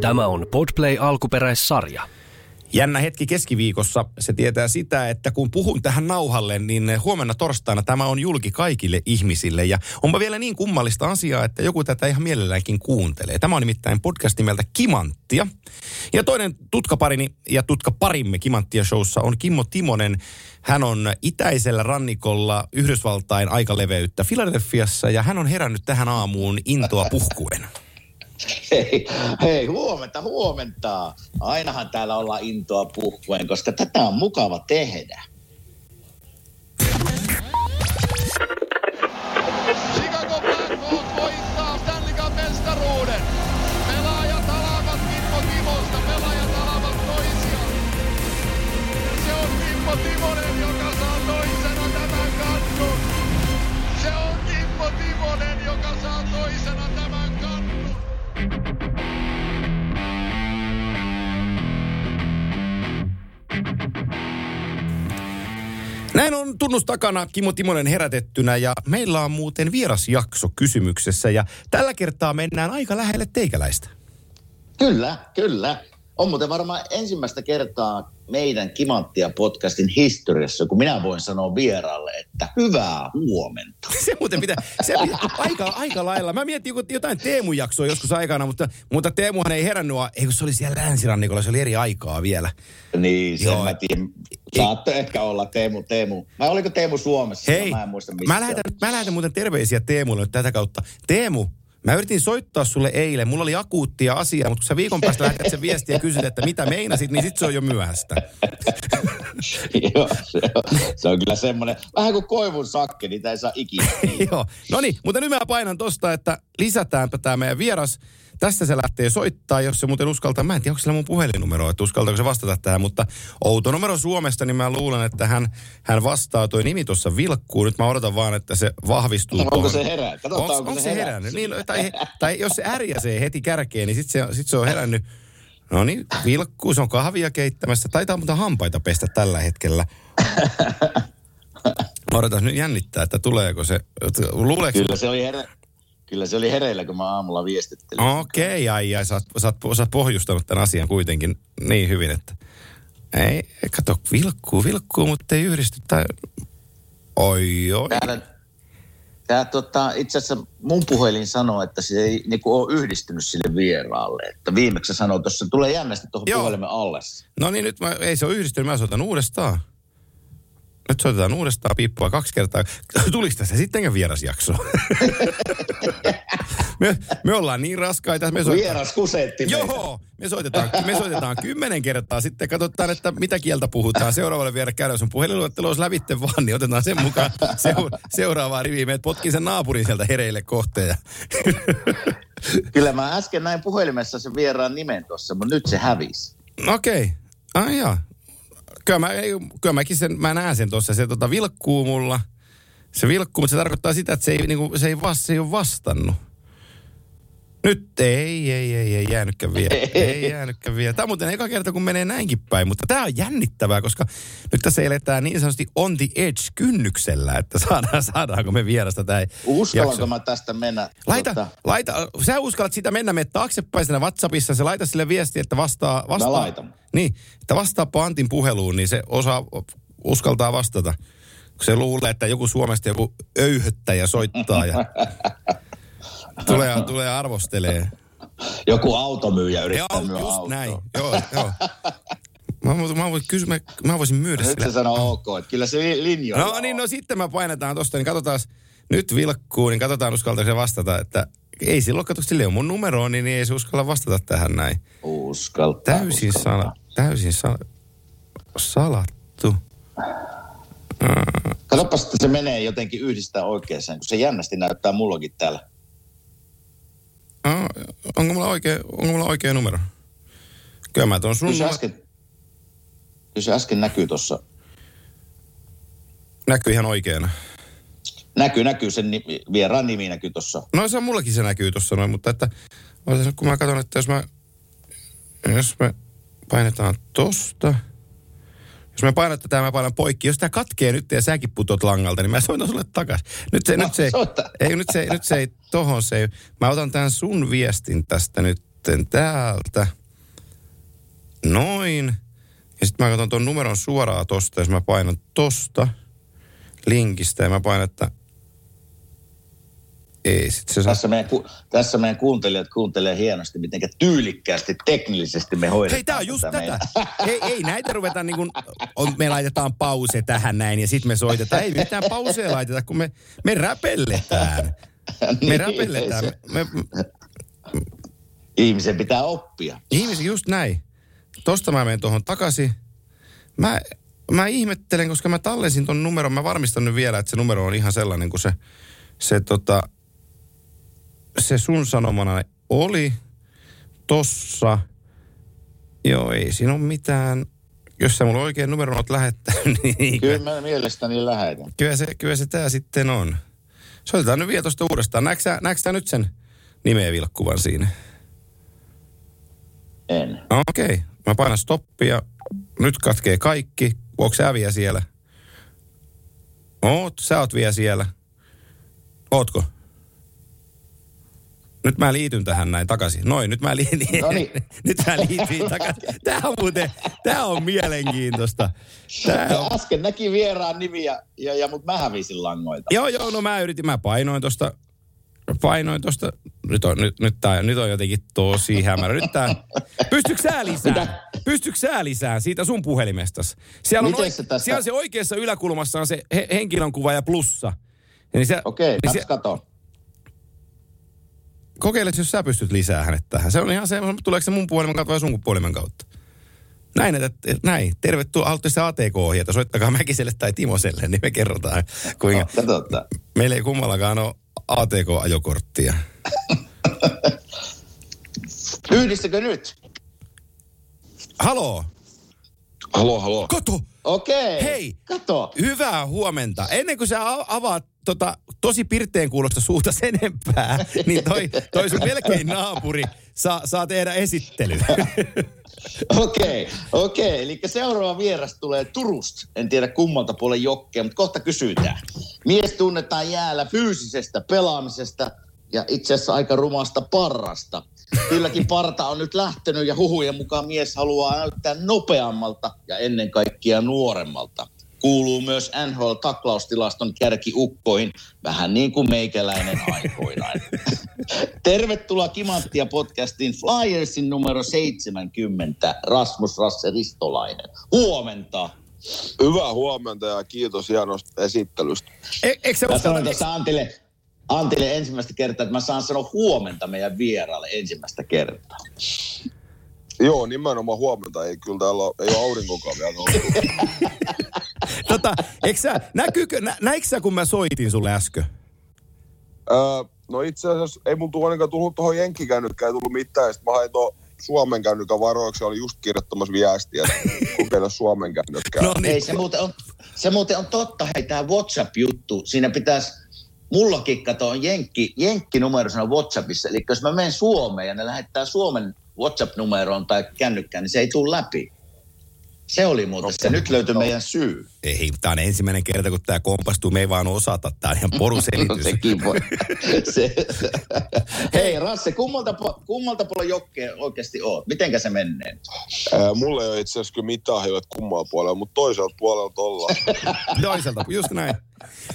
Tämä on Podplay alkuperäissarja. Jännä hetki keskiviikossa. Se tietää sitä, että kun puhun tähän nauhalle, niin huomenna torstaina tämä on julki kaikille ihmisille. Ja onpa vielä niin kummallista asiaa, että joku tätä ihan mielelläänkin kuuntelee. Tämä on nimittäin podcast nimeltä Kimanttia. Ja toinen tutkaparini ja tutkaparimme Kimanttia showssa on Kimmo Timonen. Hän on itäisellä rannikolla Yhdysvaltain aikaleveyttä Filadelfiassa ja hän on herännyt tähän aamuun intoa puhkuen. Hei, hei, huomenta, huomenta. Ainahan täällä ollaan intoa puhkuen, koska tätä on mukava tehdä. Näin on tunnus takana Kimmo Timonen herätettynä ja meillä on muuten vierasjakso kysymyksessä ja tällä kertaa mennään aika lähelle teikäläistä. Kyllä, kyllä. On muuten varmaan ensimmäistä kertaa meidän Kimanttia podcastin historiassa, kun minä voin sanoa vieraalle, että hyvää huomenta. Se muuten pitää, se pitää aika, aika lailla. Mä mietin joku- jotain Teemu-jaksoa joskus aikana, mutta, mutta Teemuhan ei herännyt, ei kun se oli siellä länsirannikolla, se oli eri aikaa vielä. Niin, sen Joo. mä tiedän. Saatte ehkä olla Teemu, Teemu. Vai oliko Teemu Suomessa? Hei, Mä en muista mistä. mä lähetän, mä lähetän muuten terveisiä Teemulle tätä kautta. Teemu, mä yritin soittaa sulle eilen. Mulla oli akuuttia asiaa, mutta kun sä viikon päästä lähetät sen viestiä ja kysyt, että mitä meinasit, niin sit se on jo myöhäistä. Joo, se on, se on kyllä semmoinen, vähän kuin koivun sakke, niitä ei saa ikinä. Joo, no niin, mutta nyt mä painan tosta, että lisätäänpä tämä meidän vieras. Tästä se lähtee soittaa, jos se muuten uskaltaa. Mä en tiedä, onko sillä mun puhelinnumero, että uskaltaako se vastata tähän, mutta outo numero Suomesta, niin mä luulen, että hän, hän vastaa. Toi nimi tuossa vilkkuu. Nyt mä odotan vaan, että se vahvistuu. Onko tuohon. se herää? Katsotaan, Onks, onko onko se herää. herännyt? Niin, tai, tai jos se ärjäsee heti kärkeen, niin sitten se, sit se on herännyt. No niin, vilkkuu, se on kahvia keittämässä. Taitaa mutta hampaita pestä tällä hetkellä. Odotas nyt jännittää, että tuleeko se. Luuleeko Kyllä se oli, here, kyllä se oli hereillä, kun mä aamulla viestittelin. Okei, ai, ai, sä oot, sä, oot, sä oot pohjustanut tämän asian kuitenkin niin hyvin, että... Ei, kato, vilkkuu, vilkkuu, mutta ei yhdisty. Tai... Oi, oi. Täällä, tää, tota, itse asiassa mun puhelin sanoo, että se ei niinku, ole yhdistynyt sille vieraalle. Että viimeksi se sanoi tuossa, tulee jännästi tuohon puhelimen alle. No niin, nyt mä, ei se ole yhdistynyt, mä soitan uudestaan. Nyt soitetaan uudestaan piippua kaksi kertaa. Tuliko tässä sittenkään vierasjakso? me, me ollaan niin raskaita, me soitetaan... Vieras kusetti. Joo, me soitetaan, me soitetaan kymmenen kertaa. Sitten katsotaan, että mitä kieltä puhutaan. Seuraavalle vielä käydä sun puhelinluettelo olisi lävitte vaan, niin otetaan sen mukaan seu, seuraavaa riviä. Meet potkin sen naapurin sieltä hereille kohteen. Kyllä mä äsken näin puhelimessa sen vieraan nimen tuossa, mutta nyt se hävisi. Okei. Okay. Ah. Kyllä, mä, kyllä mäkin sen, mä näen sen tuossa. Se tota, vilkkuu mulla. Se vilkkuu, mutta se tarkoittaa sitä, että se ei, niinku, se ei, vast, se ei ole vastannut. Nyt ei, ei, ei, ei jäänytkään vielä. Ei jäänytkään vielä. Tämä on muuten eka kerta, kun menee näinkin päin, mutta tämä on jännittävää, koska nyt tässä eletään niin sanotusti on the edge kynnyksellä, että saadaan, saadaanko me vierasta tämä Uskallanko mä tästä mennä? Laita, Tota, laita, sä uskallat sitä mennä, mene taaksepäin siinä WhatsAppissa, se laita sille viesti, että vastaa, vastaa. laitan. Niin, että vastaapa Antin puheluun, niin se osaa, uskaltaa vastata. Kun se luulee, että joku Suomesta joku öyhöttäjä soittaa ja tulee, tulee arvostelee. joku automyyjä yrittää Joo, myydä just autoa. näin. Joo, joo. Mä, mä, voisin, kysyä, mä, mä voisin myydä Nyt sille. se sanoo ok, että kyllä se linjoilla No on. niin, no sitten mä painetaan tosta, niin katsotaan, nyt vilkkuu, niin katsotaan uskaltaako se vastata, että ei silloin, kato, sille on mun numero, niin ei se uskalla vastata tähän näin. Uskaltaa. Täysin, uskaltaa. sala, täysin sala, salattu. Katsopas, että se menee jotenkin yhdistää oikeaan, kun se jännästi näyttää mullakin täällä. Ah, onko mulla oikea, onko mulla oikea numero? Kyllä mä tuon sun Kyllä se äsken, kyllä se äsken näkyy tuossa. näkyy ihan oikeana. Näkyy, näkyy, sen nimi, vieraan nimi näkyy tuossa. No se on mullakin se näkyy tuossa noin, mutta että kun mä katson, että jos mä, jos me painetaan tosta, jos mä painan tätä, mä painan poikki. Jos tää katkee nyt ja säkin putot langalta, niin mä soitan sulle takas. Nyt se, No, nyt se, ei, soita. ei, nyt se, nyt se ei, tohon se ei. Mä otan tämän sun viestin tästä nyt täältä. Noin. Ja sitten mä katson tuon numeron suoraan tosta, jos mä painan tosta linkistä ja mä painan, että ei, sit se. Tässä meidän, ku, tässä meidän kuuntelijat kuuntelee hienosti, miten tyylikkäästi, teknillisesti me hoidetaan. Hei, tää on just tätä. meidän- Ei, ei näitä ruveta niin kuin, on, me laitetaan pause tähän näin ja sitten me soitetaan. Ei mitään pauseja laiteta, kun me, me räpelletään. Me Niin, räpelletään. ei Me, se- me, Ihmisen pitää oppia. ihmisiä just näin. Tosta mä menen tuohon takaisin. Mä, mä ihmettelen, koska mä tallensin ton numeron. Mä varmistan nyt vielä, että se numero on ihan sellainen kuin se, se, tota, se sun sanomana oli tossa. Joo, ei siinä ole mitään. Jos sä mulla oikein numeron oot lähettänyt, niin Kyllä mä mielestäni lähetän. kyllä se, kyllä se tää sitten on. Soitetaan nyt vielä tosta uudestaan. Näetkö sä, näetkö sä nyt sen nimeä vilkkuvan siinä? En. No okei. Okay. Mä painan stoppia. Nyt katkee kaikki. Onko sä vielä siellä? Oot, sä oot vielä siellä. Ootko? Nyt mä liityn tähän näin takaisin. Noin, nyt mä, li- Noniin. nyt mä liityin takaisin. Tää on muuten, tää on mielenkiintoista. Tää on, Äsken näki vieraan nimiä, ja, ja, mutta mä hävisin langoilta. joo, joo, no mä yritin, mä painoin tosta, painoin tosta, nyt on, nyt, nyt, tää, nyt on jotenkin tosi hämärä. Nyt tää, pystytkö sä lisää? Pystytkö sä lisää siitä sun puhelimestas? Siellä on, Miten oi, se tästä- siellä se oikeassa yläkulmassa on se he, henkilön kuva ja plussa. Niin se, Okei, niin se, kato. Kokeile, jos sä pystyt lisää hänet tähän. Se on ihan se, tuleeko se mun puhelimen kautta vai sun puhelimen kautta. Näin, että, että näin. Tervetuloa. Haluatte se ATK-ohjeita, soittakaa Mäkiselle tai Timoselle, niin me kerrotaan, kuinka No, katsotaan. meillä ei kummallakaan ole ATK-ajokorttia. Yhdistikö nyt? Haloo, Haloo, haloo. kato, Okei. Hei. Kato. hyvää huomenta. Ennen kuin sä avaat tota, tosi pirteen kuulosta suuta sen enempää, niin toi, toi sun melkein naapuri saa, saa tehdä esittely. Okei, okei. Eli seuraava vieras tulee Turusta. En tiedä kummalta puolen jokkea, mutta kohta kysytään. Mies tunnetaan jäällä fyysisestä pelaamisesta ja itse asiassa aika rumasta parrasta. Kylläkin parta on nyt lähtenyt ja huhujen mukaan mies haluaa näyttää nopeammalta ja ennen kaikkea nuoremmalta. Kuuluu myös NHL-taklaustilaston kärkiukkoihin, vähän niin kuin meikäläinen aikoinaan. Tervetuloa Kimanttia podcastiin Flyersin numero 70, Rasmus Rasse Ristolainen. Huomenta. Hyvää huomenta ja kiitos hienosta esittelystä. E, eikö Mä uskalla? Antille, Antille ensimmäistä kertaa, että mä saan sanoa huomenta meidän vieraalle ensimmäistä kertaa. Joo, nimenomaan huomenta. Ei kyllä täällä ole, ei ole aurinkokaan vielä. Tota, sä, näkyykö, nä, näikö sä, kun mä soitin sulle äsken? öö, no itse asiassa ei mun ainakaan tullut tuohon jenkkikännykkään, ei tullut mitään. Ja Sitten mä hain tuon Suomen kännykän varoiksi, oli just kirjoittamassa viestiä, että kokeilla Suomen kännykkää. No niin. Ei, se muuten on, se muuten on totta, hei tämä WhatsApp-juttu, siinä pitäisi, mullakin kato on Jenkki, Jenkki-numero siinä WhatsAppissa, eli jos mä menen Suomeen ja ne lähettää Suomen WhatsApp-numeroon tai kännykkään, niin se ei tule läpi. Se oli muuten se. Nyt löytyi meidän syy. Ei, tää on ensimmäinen kerta, kun tää kompastuu. Me ei vaan osata. Tää on ihan poruselitys. Sekin voi. Se. Hei Rasse, kummalta, kummalta puolella jokkeen oikeasti oot? Mitenkä se menee? Öö, mulla ei ole itse asiassa kyllä mitään että kummalla puolella, mutta toiselta puolelta ollaan. Toiselta, just näin.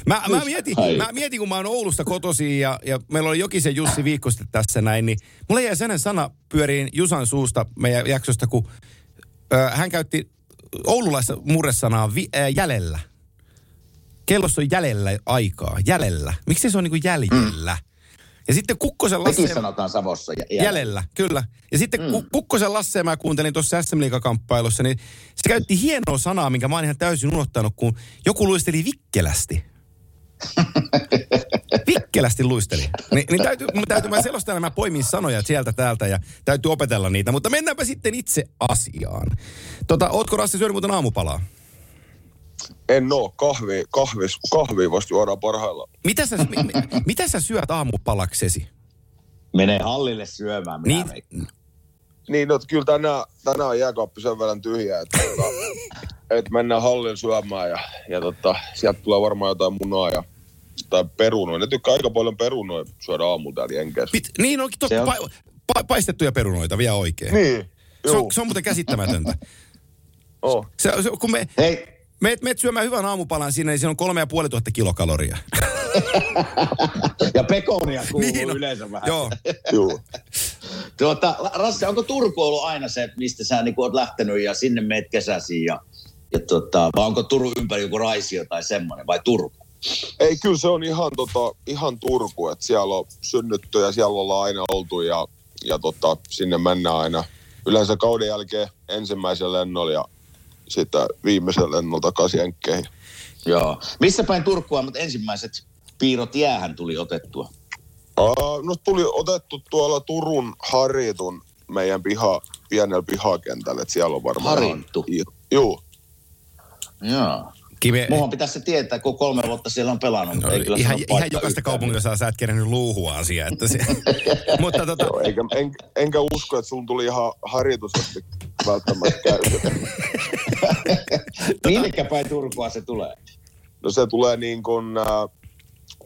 Mä, mä, mietin, mä mietin, kun mä oon Oulusta kotosi ja, ja meillä oli Jokisen Jussi viikko sitten tässä näin, niin mulla jäi sellainen sana pyöriin Jusan suusta meidän jaksosta, kun ö, hän käytti oululaista murresanaa vi, äh, jäljellä. Kellossa on jäljellä aikaa. Jäljellä. Miksi se on niin kuin jäljellä? Ja sitten Kukkosen Mekin Lasse... sanotaan Savossa. jä- Jäljellä, kyllä. Ja sitten mm. Kukkosen Lasse mä kuuntelin tuossa SM kamppailussa niin se käytti hienoa sanaa, minkä mä oon ihan täysin unohtanut, kun joku luisteli vikkelästi. vikkelästi luisteli. Ni, niin täytyy, täytyy mä selostaa, mä poimin sanoja sieltä täältä ja täytyy opetella niitä. Mutta mennäänpä sitten itse asiaan. Tota, ootko Rassi syönyt muuten aamupalaa? En oo, kahvi, kahvi, kahvi vasta juodaan parhaillaan. Mitä sä, mi, mi, mitä sä syöt aamupalaksesi? Menee hallille syömään. Minä Niin. Niin, no, että kyllä tänään, tänään on jääkaappi sen verran tyhjä, että, että, että mennään hallin syömään ja, ja tota, sieltä tulee varmaan jotain munaa ja tai perunoja. Ne tykkää aika paljon perunoja syödä aamulla täällä Jenkeissä. Pit, niin onkin to, Se on- pa, pa- paistettuja perunoita vielä oikein. Niin, Se on, se on muuten käsittämätöntä. Oh. Se, se, kun me, Hei, meet, meet syömään hyvän aamupalan sinne, niin siinä on kolme ja puoli tuhatta kilokaloria. ja pekonia kuuluu Niin on. yleensä vähän. Joo. Juu. Tuota, Rasse, onko Turku ollut aina se, mistä sä niin oot lähtenyt ja sinne meet kesäsiin ja, ja tota, vai onko Turun ympäri joku Raisio tai semmoinen vai Turku? Ei, kyllä se on ihan, tota, ihan Turku, että siellä on synnytty ja siellä ollaan aina oltu ja, ja tota, sinne mennään aina yleensä kauden jälkeen ensimmäisen lennolla ja sitä viimeisen lennolla takaisin Jenkkeihin. Joo. Missä päin Turkua, mutta ensimmäiset piirrot jäähän tuli otettua? Uh, no tuli otettu tuolla Turun Haritun meidän piha, pienellä pihakentällä, että siellä on varmaan... Harittu? Juu. Joo. Kime, Muuhan pitäisi se tietää, kun kolme vuotta siellä on pelannut. mutta no, ei kyllä ihan, ihan jokaista yhtään. kaupunginosaa sä et kerännyt luuhua asiaa. Että se, mutta tota, Joo, eikä, en, enkä usko, että sun tuli ihan Haritus asti välttämättä. Minnekä päin Turkua se tulee? No se tulee niin kuin äh,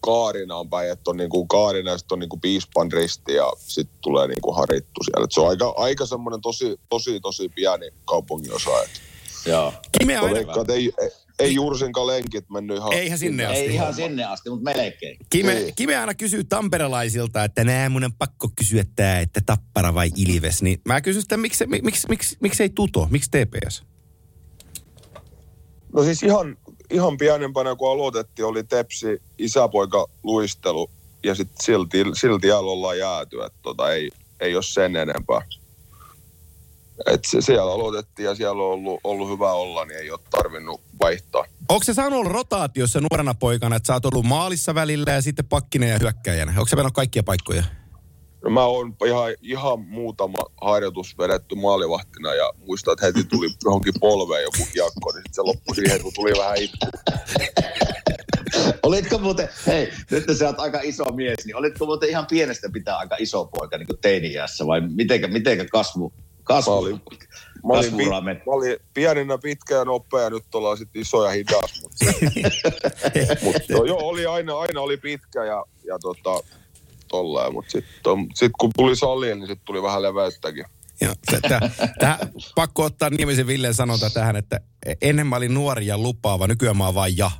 Kaarinaan päin, että on niin kuin Kaarina ja sitten on niin kuin Piispan risti ja sitten tulee niin kuin Harittu siellä. Et se on aika, aika semmoinen tosi, tosi, tosi pieni kaupunginosa. Et Joo. Kime mä aina, veikkaan, että ei, ei, ei Jursinkaan lenkit mennyt ihan... eihän sinne asti. Ei ihan sinne asti, mutta melkein. Kime, Niin. Kime aina kysyy tamperelaisilta, että nää mun on pakko kysyä tää, että Tappara vai Ilves. Niin mä kysyn sitä, miksi, miksi, miksi, miksi, miksi ei Tuto, miksi TPS? No siis ihan, ihan pienempänä kun aloitettiin, oli Tepsi isäpoika luistelu ja sitten silti, silti ollaan jääty, että tota, ei, ei ole sen enempää. Et se, siellä aloitettiin ja siellä on ollut, ollut hyvä olla, niin ei ole tarvinnut vaihtaa. Onko se saanut olla rotaatiossa nuorena poikana, että sä oot ollut maalissa välillä ja sitten pakkinen ja hyökkäjänä? Onko se mennyt kaikkia paikkoja? No mä oon ihan, ihan muutama harjoitus vedetty maalivahtina ja muistan, että heti tuli johonkin polveen joku kiekko, niin se loppui siihen, kun tuli vähän itku. Olitko muuten, hei, nyt sä oot aika iso mies, niin olitko muuten ihan pienestä pitää aika iso poika niin kuin teiniässä vai mitenkä, mitenkä kasvu, kasvu, Mä olin- Mä olin, pi- kasvuura met- mä olin pienenä pitkä ja nopea, nyt ollaan sitten iso ja hidas. Mutta mut, no, joo, oli aina, aina oli pitkä ja, ja tota, tolleen. Mutta sitten sit kun tuli saliin, niin sitten tuli vähän leveyttäkin. Joo, tä- tä- tä- pakko ottaa Niemisen Villen sanonta tähän, että ennen mä olin nuori ja lupaava, nykyään mä oon vain ja.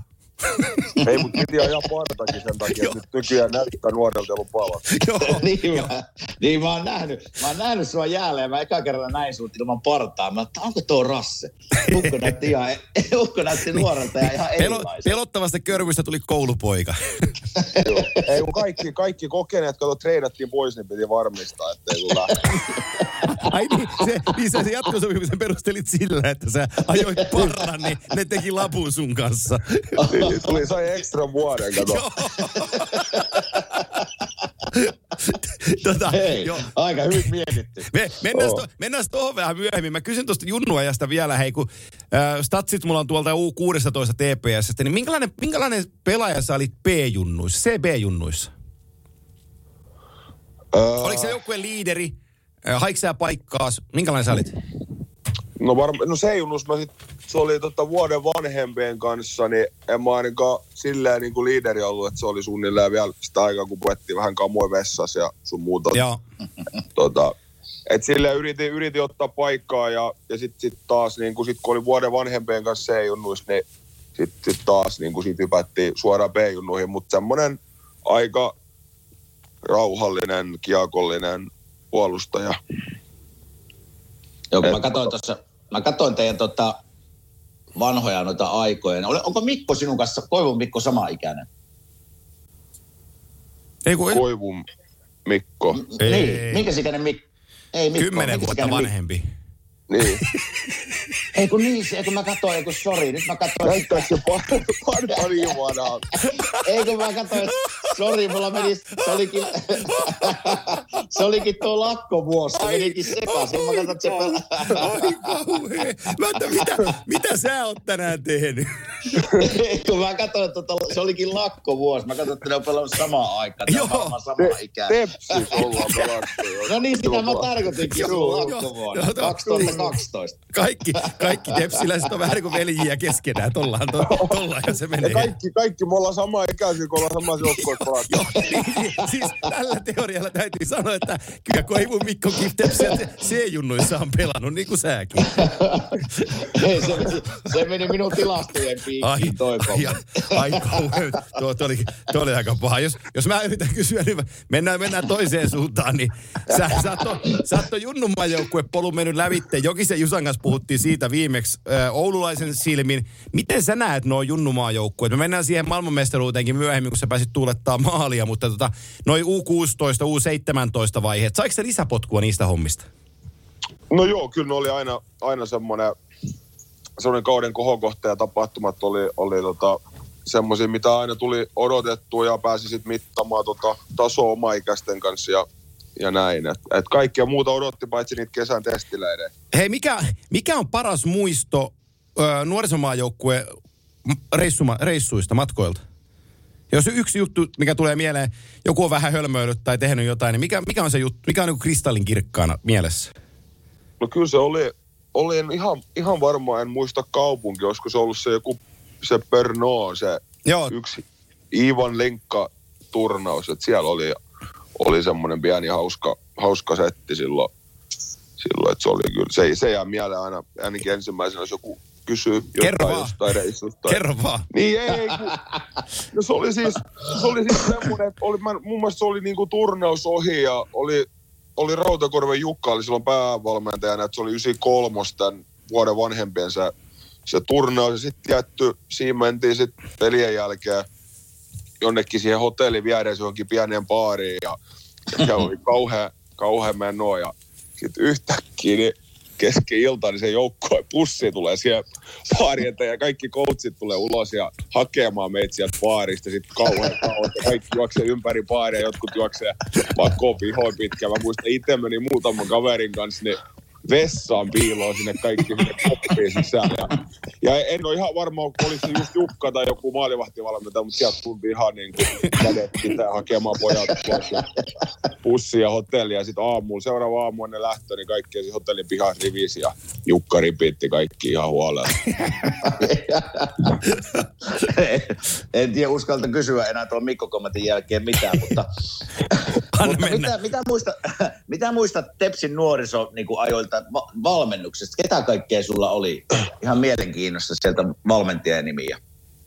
Ei, mutta piti ajaa partakin sen takia, että nyt nykyään näyttää nuorelta ja lupaavalta. Joo. niin, mä, niin mä oon nähnyt, mä oon nähnyt sua jäällä ja mä eka kerran näin sut ilman partaa. Mä että onko tuo Rasse? Ukko näytti ihan, ukko näytti nuorelta ja ihan Pelo, pelottavasta körvystä tuli koulupoika. Joo. Ei, kun kaikki, kaikki kokeneet, kato, treidattiin pois, niin piti varmistaa, että ei tule Ai niin, se, niin sä se jatkosopimuksen perustelit sillä, että sä ajoit parran, niin ne teki lapun sun kanssa. Niin, tuli, sai ekstra vuoden, kato. Joo. tota, Hei, joo. aika hyvin mietitty. Me, mennään, Oo. to, mennään tuohon vähän myöhemmin. Mä kysyn tuosta junnuajasta vielä, hei kun äh, statsit mulla on tuolta U16 TPS, niin minkälainen, minkälainen pelaaja sä olit B-junnuissa, CB-junnuissa? Öö, Oliko se joukkueen liideri? Haiko sä paikkaas? Minkälainen sä olit? No, varma, no se junnus, mä sit, se oli tota vuoden vanhempien kanssa, niin en mä ainakaan silleen niin kuin liideri ollut, että se oli suunnilleen vielä sitä aikaa, kun puettiin vähän kamoin vessassa ja sun muuta. Joo. Tota, et silleen yritin, yritin ottaa paikkaa ja, ja sitten sit taas, niin kun, sit, kun oli vuoden vanhempien kanssa C-junnuissa, niin sitten sit taas niin kun sit hypättiin suoraan B-junnuihin, mutta semmoinen aika rauhallinen, kiekollinen puolustaja. Joo, kun mä katsoin tuossa, mä katsoin teidän tota, vanhoja noita aikoja. Onko Mikko sinun kanssa, Koivun Mikko sama ikäinen? Ei kun, Koivun Mikko. Ei. Niin, minkä ikäinen Mikko? Ei Mikko, kymmenen minkä vuotta Mikko? vanhempi. Niin. Ei kun niin, ei kun mä katsoin, ei kun sori, nyt mä katsoin. Näyttääkö se paljon pari vanhaa? Ei kun mä katsoin, sori, mulla meni, se olikin, se olikin tuo lakkovuosi, se menikin sekaisin. Mä katsoin, että se. Ai kauhea. Mä että mitä, mitä sä oot tänään tehnyt? Kun mä katsoin, että tota, se olikin lakkovuosi. Mä katsoin, että ne on pelannut samaan aikaan. Joo. varmaan sama Te, ikä. tepsis ollaan pelattu. No niin, sitä mä tarkoitinkin Joo, lakkovuonna. joo, joo. 2012. Kaikki, kaikki tepsiläiset on vähän niin kuin veljiä keskenään. Tollaan, to, tollaan ja se menee. Ja kaikki, kaikki me ollaan sama ikäisiä, kun ollaan samassa joukkoissa pelattu. Joo, siis tällä teorialla täytyy sanoa, että kyllä kun ei mun Mikko Kiftepsiä C-junnuissa on pelannut, niin kuin säkin. Ei, se, se meni minun tilastojen Ai, piikkiin toi ai, ai, kauhean. Tuo, tuo, oli, tuo oli aika paha. Jos, jos mä yritän kysyä, niin mennään, mennään toiseen suuntaan, niin sä, sä oot, ton- sä oot joukkuepolun mennyt lävitte. Jokisen Jusan kanssa puhuttiin siitä viimeksi äh, Oululaisen silmin. Miten sä näet nuo Junnumaan joukkueet? Me mennään siihen maailmanmestaruuteenkin myöhemmin, kun sä pääsit tuulettaa maalia, mutta tota, noin U16, U17 vaiheet. Saiko se lisäpotkua niistä hommista? No joo, kyllä ne oli aina, aina semmoinen, semmoinen kauden kohokohta ja tapahtumat oli, oli tota, semmoisia, mitä aina tuli odotettua ja pääsi sitten mittamaan tota, tasoa omaikäisten kanssa ja, ja näin. Et, et kaikkea muuta odotti paitsi niitä kesän testileiden. Hei, mikä, mikä on paras muisto ö, nuorisomaajoukkueen reissuma, reissuista, matkoilta? Jos yksi juttu, mikä tulee mieleen, joku on vähän hölmöillyt tai tehnyt jotain, niin mikä, mikä on se juttu, mikä on niin kristallin kirkkaana mielessä? No kyllä se oli, oli en ihan, ihan varma, en muista kaupunki, olisiko se ollut se joku, se Pernod, se Joo, yksi Ivan Lenkka turnaus, että siellä oli, oli semmoinen pieni hauska, hauska setti silloin, silloin että se oli kyllä, se, se jää mieleen aina, ainakin ensimmäisenä, jos joku Kerro jotain vaan. jostain reissusta. kerro vaan. Niin ei, kun, no se oli siis, se oli siis semmoinen, että oli, mä, mun mielestä se oli niinku turnaus ohi ja oli, oli Rautakorven Jukka oli silloin päävalmentajana, että se oli 93 tämän vuoden vanhempien se, se turnaus. Ja sitten jätty, siinä mentiin sitten pelien jälkeen jonnekin siihen hotellin vieressä johonkin pieneen baariin ja, ja siellä oli kauhean, kauhean menoa ja sitten yhtäkkiä niin kesken niin se joukkojen pussi tulee siellä eteen ja kaikki coachit tulee ulos ja hakemaan meitä sieltä baarista. Sitten kauhean kauan, kaikki juoksee ympäri baaria, jotkut juoksee vaikka pihoin pitkään. Mä muistan itse meni muutaman kaverin kanssa, niin vessaan piiloon sinne kaikki sinne koppiin sisään. Ja, ja en ole ihan varma, oli se just Jukka tai joku maalivahtivalmentaja, mutta sieltä tultiin ihan niin kuin kädet pitää hakemaan pojat pois ja pussia ja hotellia. Ja sitten aamulla, seuraava aamu ennen lähtö, niin kaikki siinä hotellin pihassa rivisi ja Jukka ripitti kaikki ihan huolella. en tiedä, uskalta kysyä enää tuon Mikko kommentin jälkeen mitään, mutta, Anna mutta mennä. mitä, mitä, muistat, mitä muistat Tepsin nuoriso niin kuin ajoilta va- valmennuksesta? Ketä kaikkea sulla oli? Ihan mielenkiinnosta sieltä valmentajan nimiä.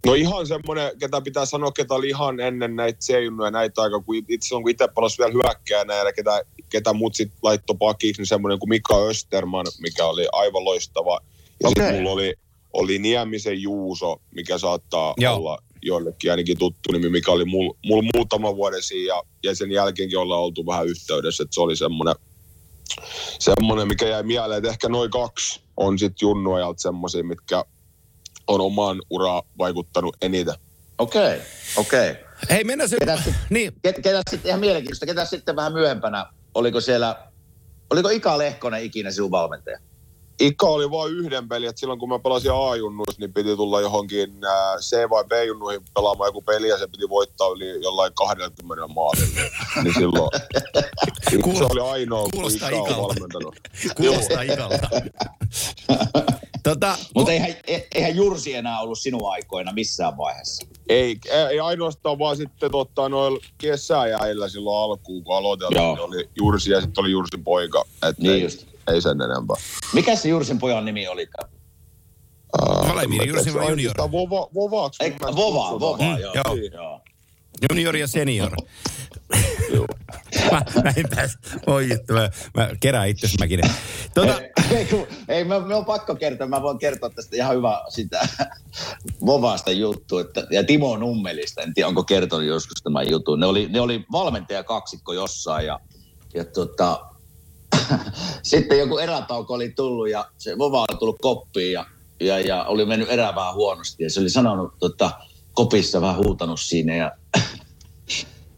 No ihan semmoinen, ketä pitää sanoa, ketä oli ihan ennen näitä c ja näitä aika, kun itse kun itse palasi vielä hyökkäänä ja ketä, ketä mut sit laittoi pakiksi, niin semmoinen kuin Mika Österman, mikä oli aivan loistava. Ja Okei. sitten mulla oli, oli Niemisen Juuso, mikä saattaa Joo. olla jollekin ainakin tuttu nimi, mikä oli mulla mul muutama vuoden siinä ja, ja sen jälkeenkin ollaan oltu vähän yhteydessä, että se oli semmoinen, semmoinen mikä jäi mieleen, että ehkä noin kaksi on sitten junnuajalta semmoisia, mitkä on omaan uraan vaikuttanut eniten. Okei, okei. Hei, mennään se... Ketä sit- Niin, Ket, ketä sitten, ihan mielenkiintoista, ketä sitten vähän myöhempänä, oliko siellä, oliko Ika Lehkonen ikinä sinun valmentaja? Ika oli vain yhden pelin, että silloin kun mä pelasin A-junnuissa, niin piti tulla johonkin äh, C- vai B-junnuihin pelaamaan joku peli ja se piti voittaa yli jollain 20 maalilla. niin silloin Kuulost- se oli ainoa, kun kuulostaa Ika on Ikalta. valmentanut. kuulostaa ikalta. tota, Mutta eihän, e- eihän Jursi enää ollut sinun aikoina missään vaiheessa. Ei, ei ainoastaan vaan sitten totta, noilla kesäjäillä silloin alkuun, kun aloiteltiin, niin oli Jursi ja sitten oli Jursin poika. Et Niin ei, just. Ei sen enempää. Mikä se Jursin pojan nimi oli? Valemiiri Jursin vai junior? Vova, Ei, mielestä Vova, kutsutaan. Vova, Mm, joo. joo. joo. Junior ja senior. mä, mä en pääs. Oi, että mä, mä kerään itse mäkin. Tota, Ei, kun- ei me, me on pakko kertoa, mä voin kertoa tästä ihan hyvä sitä Vovasta juttu, että, ja Timo Nummelista, en tiedä onko kertonut joskus tämän jutun. Ne oli, ne oli valmentaja kaksikko jossain ja, ja tota, sitten joku erätauko oli tullut ja se Vova oli tullut koppiin ja, ja, ja oli mennyt erää vähän huonosti ja se oli sanonut tota, kopissa vähän huutanut siinä ja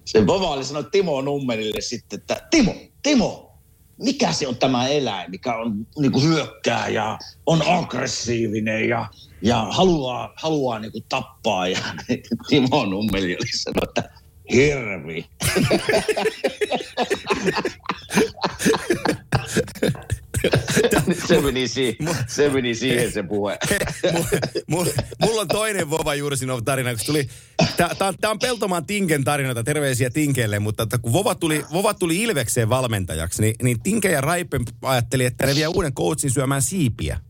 se Vova oli sanonut Timo Nummelille sitten, että Timo, Timo, mikä se on tämä eläin, mikä on niin kuin hyökkää ja on aggressiivinen ja, ja haluaa, haluaa niin kuin tappaa. Ja Timo Nummeli oli sanonut, että hirvi. Se meni, si- se meni siihen se puhe. Mulla mul on toinen Vova Jursinov tarina, kun tuli, tämä on, tää on Peltomaan Tinken tarinoita, terveisiä Tinkelle, mutta että kun Vova tuli, Vova tuli Ilvekseen valmentajaksi, niin, niin Tinke ja Raipe ajatteli, että ne vie uuden coachin syömään siipiä.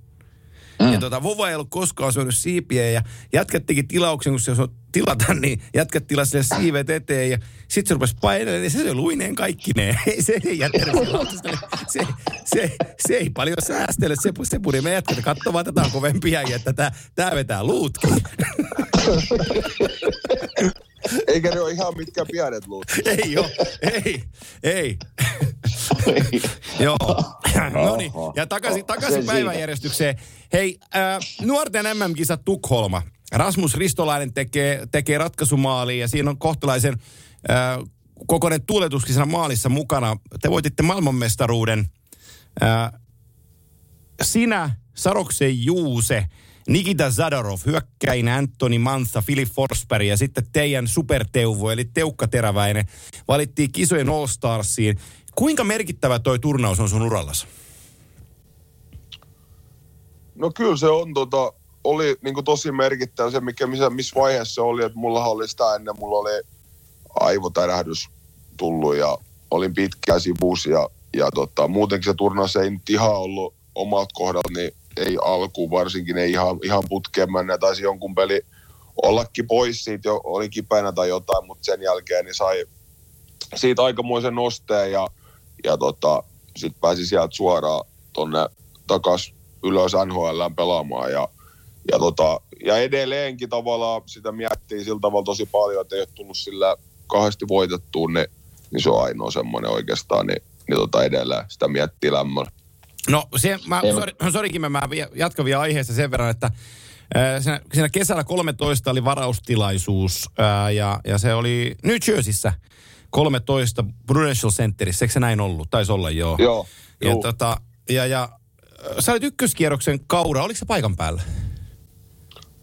Mm. Ja tota, Vova ei ollut koskaan syönyt siipiä ja jätkättikin tilauksen, kun se on tilata, niin jätkät tilasi sille siivet eteen ja sitten se rupesi painelemaan, niin se söi luineen kaikki ne. se ei jättänyt se, se, se, ei paljon säästele, se, se puri me jätkät, katso vaan tätä on kovempia että tämä, tämä vetää luutkin. Eikä ne ole ihan mitkä pienet luut. ei ole, ei, ei. Joo. no niin, ja takaisin, takaisin päiväjärjestykseen. Hei, äh, nuorten MM-kisat Tukholma. Rasmus Ristolainen tekee, tekee ratkaisumaaliin ja siinä on kohtalaisen äh, kokoinen tuuletuskin siinä maalissa mukana. Te voititte maailmanmestaruuden. Äh, sinä, Saroksen Juuse, Nikita Zadarov, hyökkäin Anthony Mantha, Philip Forsberg ja sitten teidän superteuvo, eli Teukka Teräväinen, valittiin kisojen All Starsiin. Kuinka merkittävä toi turnaus on sun urallas? No kyllä se on tota, oli niin kuin tosi merkittävä se, mikä, missä, missä vaiheessa se oli, että mulla oli sitä ennen, mulla oli aivotärähdys tullut ja olin pitkä sivuus ja, ja tota, muutenkin se turnaus ei nyt ihan ollut omat kohdalla, niin ei alkuun varsinkin, ei ihan, ihan putkeen mennä, taisi jonkun peli ollakin pois siitä, jo, oli kipeänä tai jotain, mutta sen jälkeen niin sai siitä aikamoisen nosteen ja, ja tota, sitten pääsi sieltä suoraan tonne takas ylös NHL pelaamaan ja, ja, tota, ja edelleenkin tavallaan sitä miettii sillä tavalla tosi paljon, että ei ole tullut sillä kahdesti voitettuun, niin, niin se on ainoa semmoinen oikeastaan, niin, niin tota edelleen sitä miettii lämmöllä. No se, mä, sori, sorikin mä, mä jatkan vielä aiheesta sen verran, että Siinä, siinä kesällä 13 oli varaustilaisuus ää, ja, ja se oli New Jerseyssä 13 Prudential Centerissä, eikö se näin ollut? Taisi olla, joo. Joo. Ja, tota, ja, ja sä olit ykköskierroksen kaura, oliko se paikan päällä?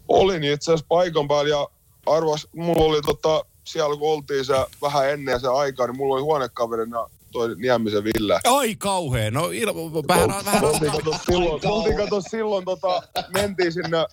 Olin itse asiassa paikan päällä ja arvas, mulla oli tota, siellä kun oltiin se vähän ennen se aikaa, niin mulla oli huonekaverina toi Niemisen Ville. Ai kauhea, no il, vähän, vähän oltiin kato silloin, oltiin kato silloin tota, mentiin sinne,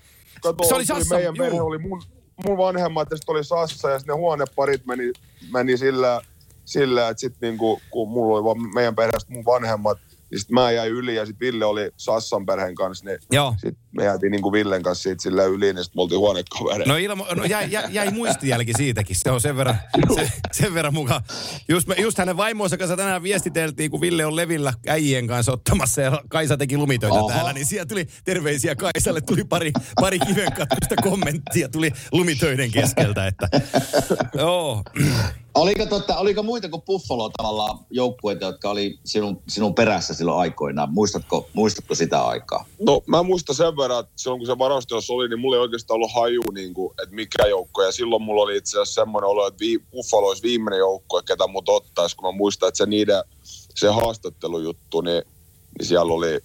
kato, se oli Sassa, meidän juu. perhe oli mun, mun vanhemmat ja sitten oli Sassa ja sitten ne huoneparit meni, meni sillä, sillä että sitten niinku, kun mulla oli vaan meidän perheestä mun vanhemmat, niin sitten mä jäin yli ja sitten Ville oli Sassan perheen kanssa, niin sitten me jäätiin niin kuin Villen kanssa siitä sillä yli, niin sitten me oltiin huonekavereita. No, ilmo, no jäi, jäi, jäi muistijälki siitäkin, se on sen verran, se, sen verran mukaan. Just, me, just hänen vaimonsa kanssa tänään viestiteltiin, kun Ville on levillä äijien kanssa ottamassa ja Kaisa teki lumitöitä Oho. täällä, niin siellä tuli terveisiä Kaisalle, tuli pari, pari kiven kommenttia, tuli lumitöiden keskeltä, että joo. Oliko, totta, oliko muita kuin Buffalo tavallaan joukkueita, jotka oli sinun, sinun perässä silloin aikoinaan? Muistatko, muistatko sitä aikaa? No mä muistan sen verran, että silloin kun se varastossa oli, niin mulla ei oikeastaan ollut haju, niin kuin, että mikä joukko. Ja silloin mulla oli itse asiassa semmoinen olo, että vi, Buffalo olisi viimeinen joukko, ketä mut ottaisi. Kun mä muistan, että se niiden se haastattelujuttu, niin, niin siellä oli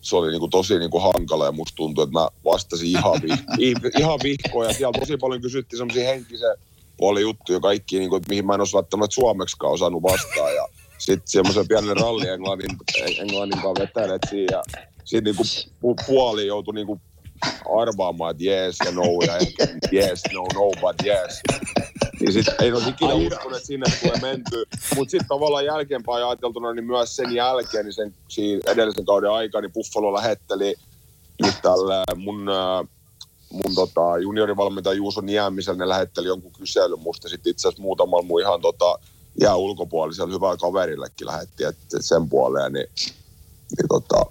se oli niinku tosi niinku hankala ja musta tuntui, että mä vastasin ihan, vi, ihan vihkoon ja siellä tosi paljon kysyttiin semmoisia henkisiä puoli juttuja kaikki, niin kuin, mihin mä en olisi välttämättä suomeksikaan osannut vastaa. Ja sitten semmoisen pienen ralli englannin, englannin kanssa vetäneet siinä. Ja sitten niin pu, puoli joutui niin kuin arvaamaan, että yes ja no ja yes, no, no, but yes. Niin sit ei olisi ikinä uskonut, että sinne tulee menty. Mutta sitten tavallaan jälkeenpäin ajateltuna, niin myös sen jälkeen, niin sen siinä edellisen kauden aikana, niin Buffalo lähetteli nyt tälle mun äh, mun tota, juniorivalmentaja Juuso Niämisellä ne lähetteli jonkun kyselyn musta sitten itse asiassa muutamalla mun ihan tota, ihan ulkopuolisella hyvällä kaverillekin lähetti että sen puoleen, niin, niin tota,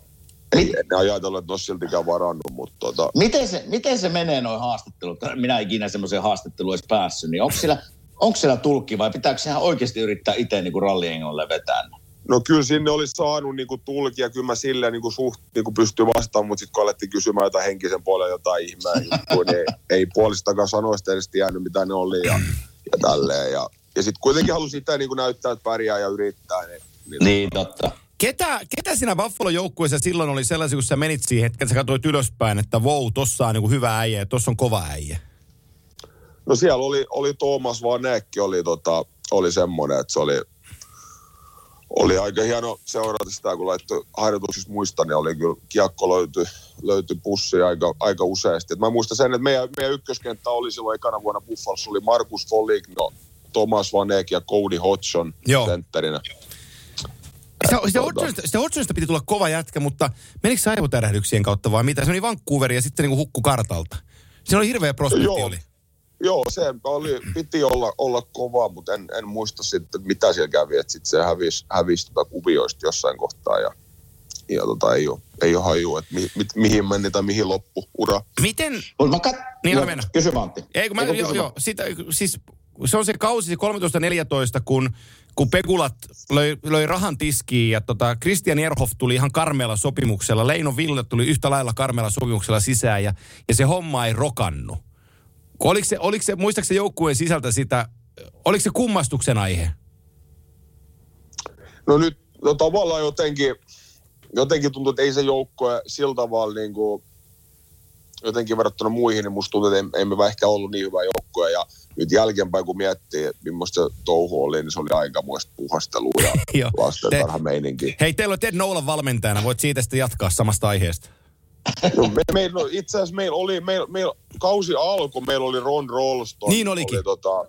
ei ne ajatellut, että olisi siltikään varannut, mutta tota... Miten se, miten se menee noin haastattelut? Minä ikinä semmoiseen haastatteluun edes päässyt, niin onko siellä, onko siellä tulkki vai pitääkö sehän oikeasti yrittää itse niin ralliengolle vetää? No kyllä sinne olisi saanut niinku tulkia, kyllä mä silleen niinku suht niinku pystyy vastaamaan, mutta sitten kun alettiin kysymään jotain henkisen puolen jotain ihmeä niin ei, ei puolistakaan sanoista edes tiennyt, mitä ne oli ja, ja tälleen. Ja, ja sitten kuitenkin halusi itse niinku näyttää, että pärjää ja yrittää. Niin, niin, niin totta. Ketä, ketä siinä Buffalo-joukkueessa silloin oli sellaisia, kun sä menit siihen hetken, sä katsoit ylöspäin, että wow, tossa on niinku hyvä äijä ja tossa on kova äijä? No siellä oli, oli Thomas Vanek, oli, tota, oli semmoinen, että se oli oli aika hieno seurata sitä, kun laittoi harjoituksissa muista, niin oli kyllä kiekko löytyi, löytyi pussi aika, aika useasti. Et mä muistan sen, että meidän, meidän ykköskenttä oli silloin ekana vuonna Buffalossa, oli Markus Foligno, Thomas Vanek ja Cody Hodgson Joo. sentterinä. Sitä, sitä, Tuota. Hodgsonista, sitä Hodgsonista piti tulla kova jätkä, mutta menikö se aivotärähdyksien kautta vai mitä? Se oli Vancouver ja sitten niinku hukku kartalta. Siinä oli hirveä prospekti Joo. oli. Joo, se oli, piti olla, olla kova, mutta en, en muista sitten, mitä siellä kävi. Että sitten se hävisi, hävisi tota kuvioista jossain kohtaa ja, ja tota, ei ole, ei ole haju, että mi, mi, mihin meni tai mihin loppu ura. Miten, Mut mä kat... Niin, anna mennä. Kysy vaan, Antti. Ei, kun mä, joo, joo, sitä, siis se on se kausi se 13-14, kun, kun Pekulat löi, löi rahan tiskiin ja tota, Christian Erhoff tuli ihan karmeella sopimuksella. Leino Ville tuli yhtä lailla karmeella sopimuksella sisään ja, ja se homma ei rokannu. Oliko se, oliko se, muistaakseni se joukkueen sisältä sitä, oliko se kummastuksen aihe? No nyt no tavallaan jotenkin, jotenkin tuntuu, että ei se joukkue sillä tavalla niin kuin, jotenkin verrattuna muihin, niin musta tuntuu, että emme, ehkä ollut niin hyvä joukkue. Ja nyt jälkeenpäin, kun miettii, että millaista touhu oli, niin se oli aikamoista puhastelua ja lastentarhameininki. Hei, teillä on Ted Nolan valmentajana, voit siitä sitten jatkaa samasta aiheesta. No, me, me, no, itse asiassa meillä oli, meillä, meillä, kausi alkoi, meillä oli Ron Rolston. Niin olikin. Oli, tota,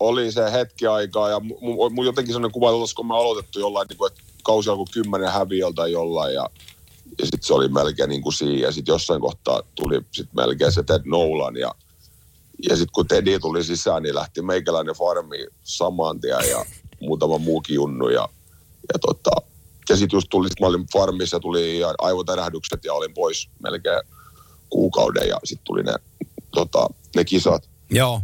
oli se hetki aikaa ja mun, mun jotenkin sellainen kuva, että olisiko me aloitettu jollain, niin kuin, että kausi alkoi kymmenen häviöltä jollain ja, ja sitten se oli melkein niin kuin siinä ja sitten jossain kohtaa tuli sit melkein se Ted Nolan ja, ja sitten kun Teddy tuli sisään, niin lähti meikäläinen farmi saman tien ja muutama muukin junnu ja, ja tota, ja sitten just tuli, sit mä olin farmissa ja tuli aivotärähdykset ja olin pois melkein kuukauden ja sitten tuli ne, tota, ne kisat. Joo.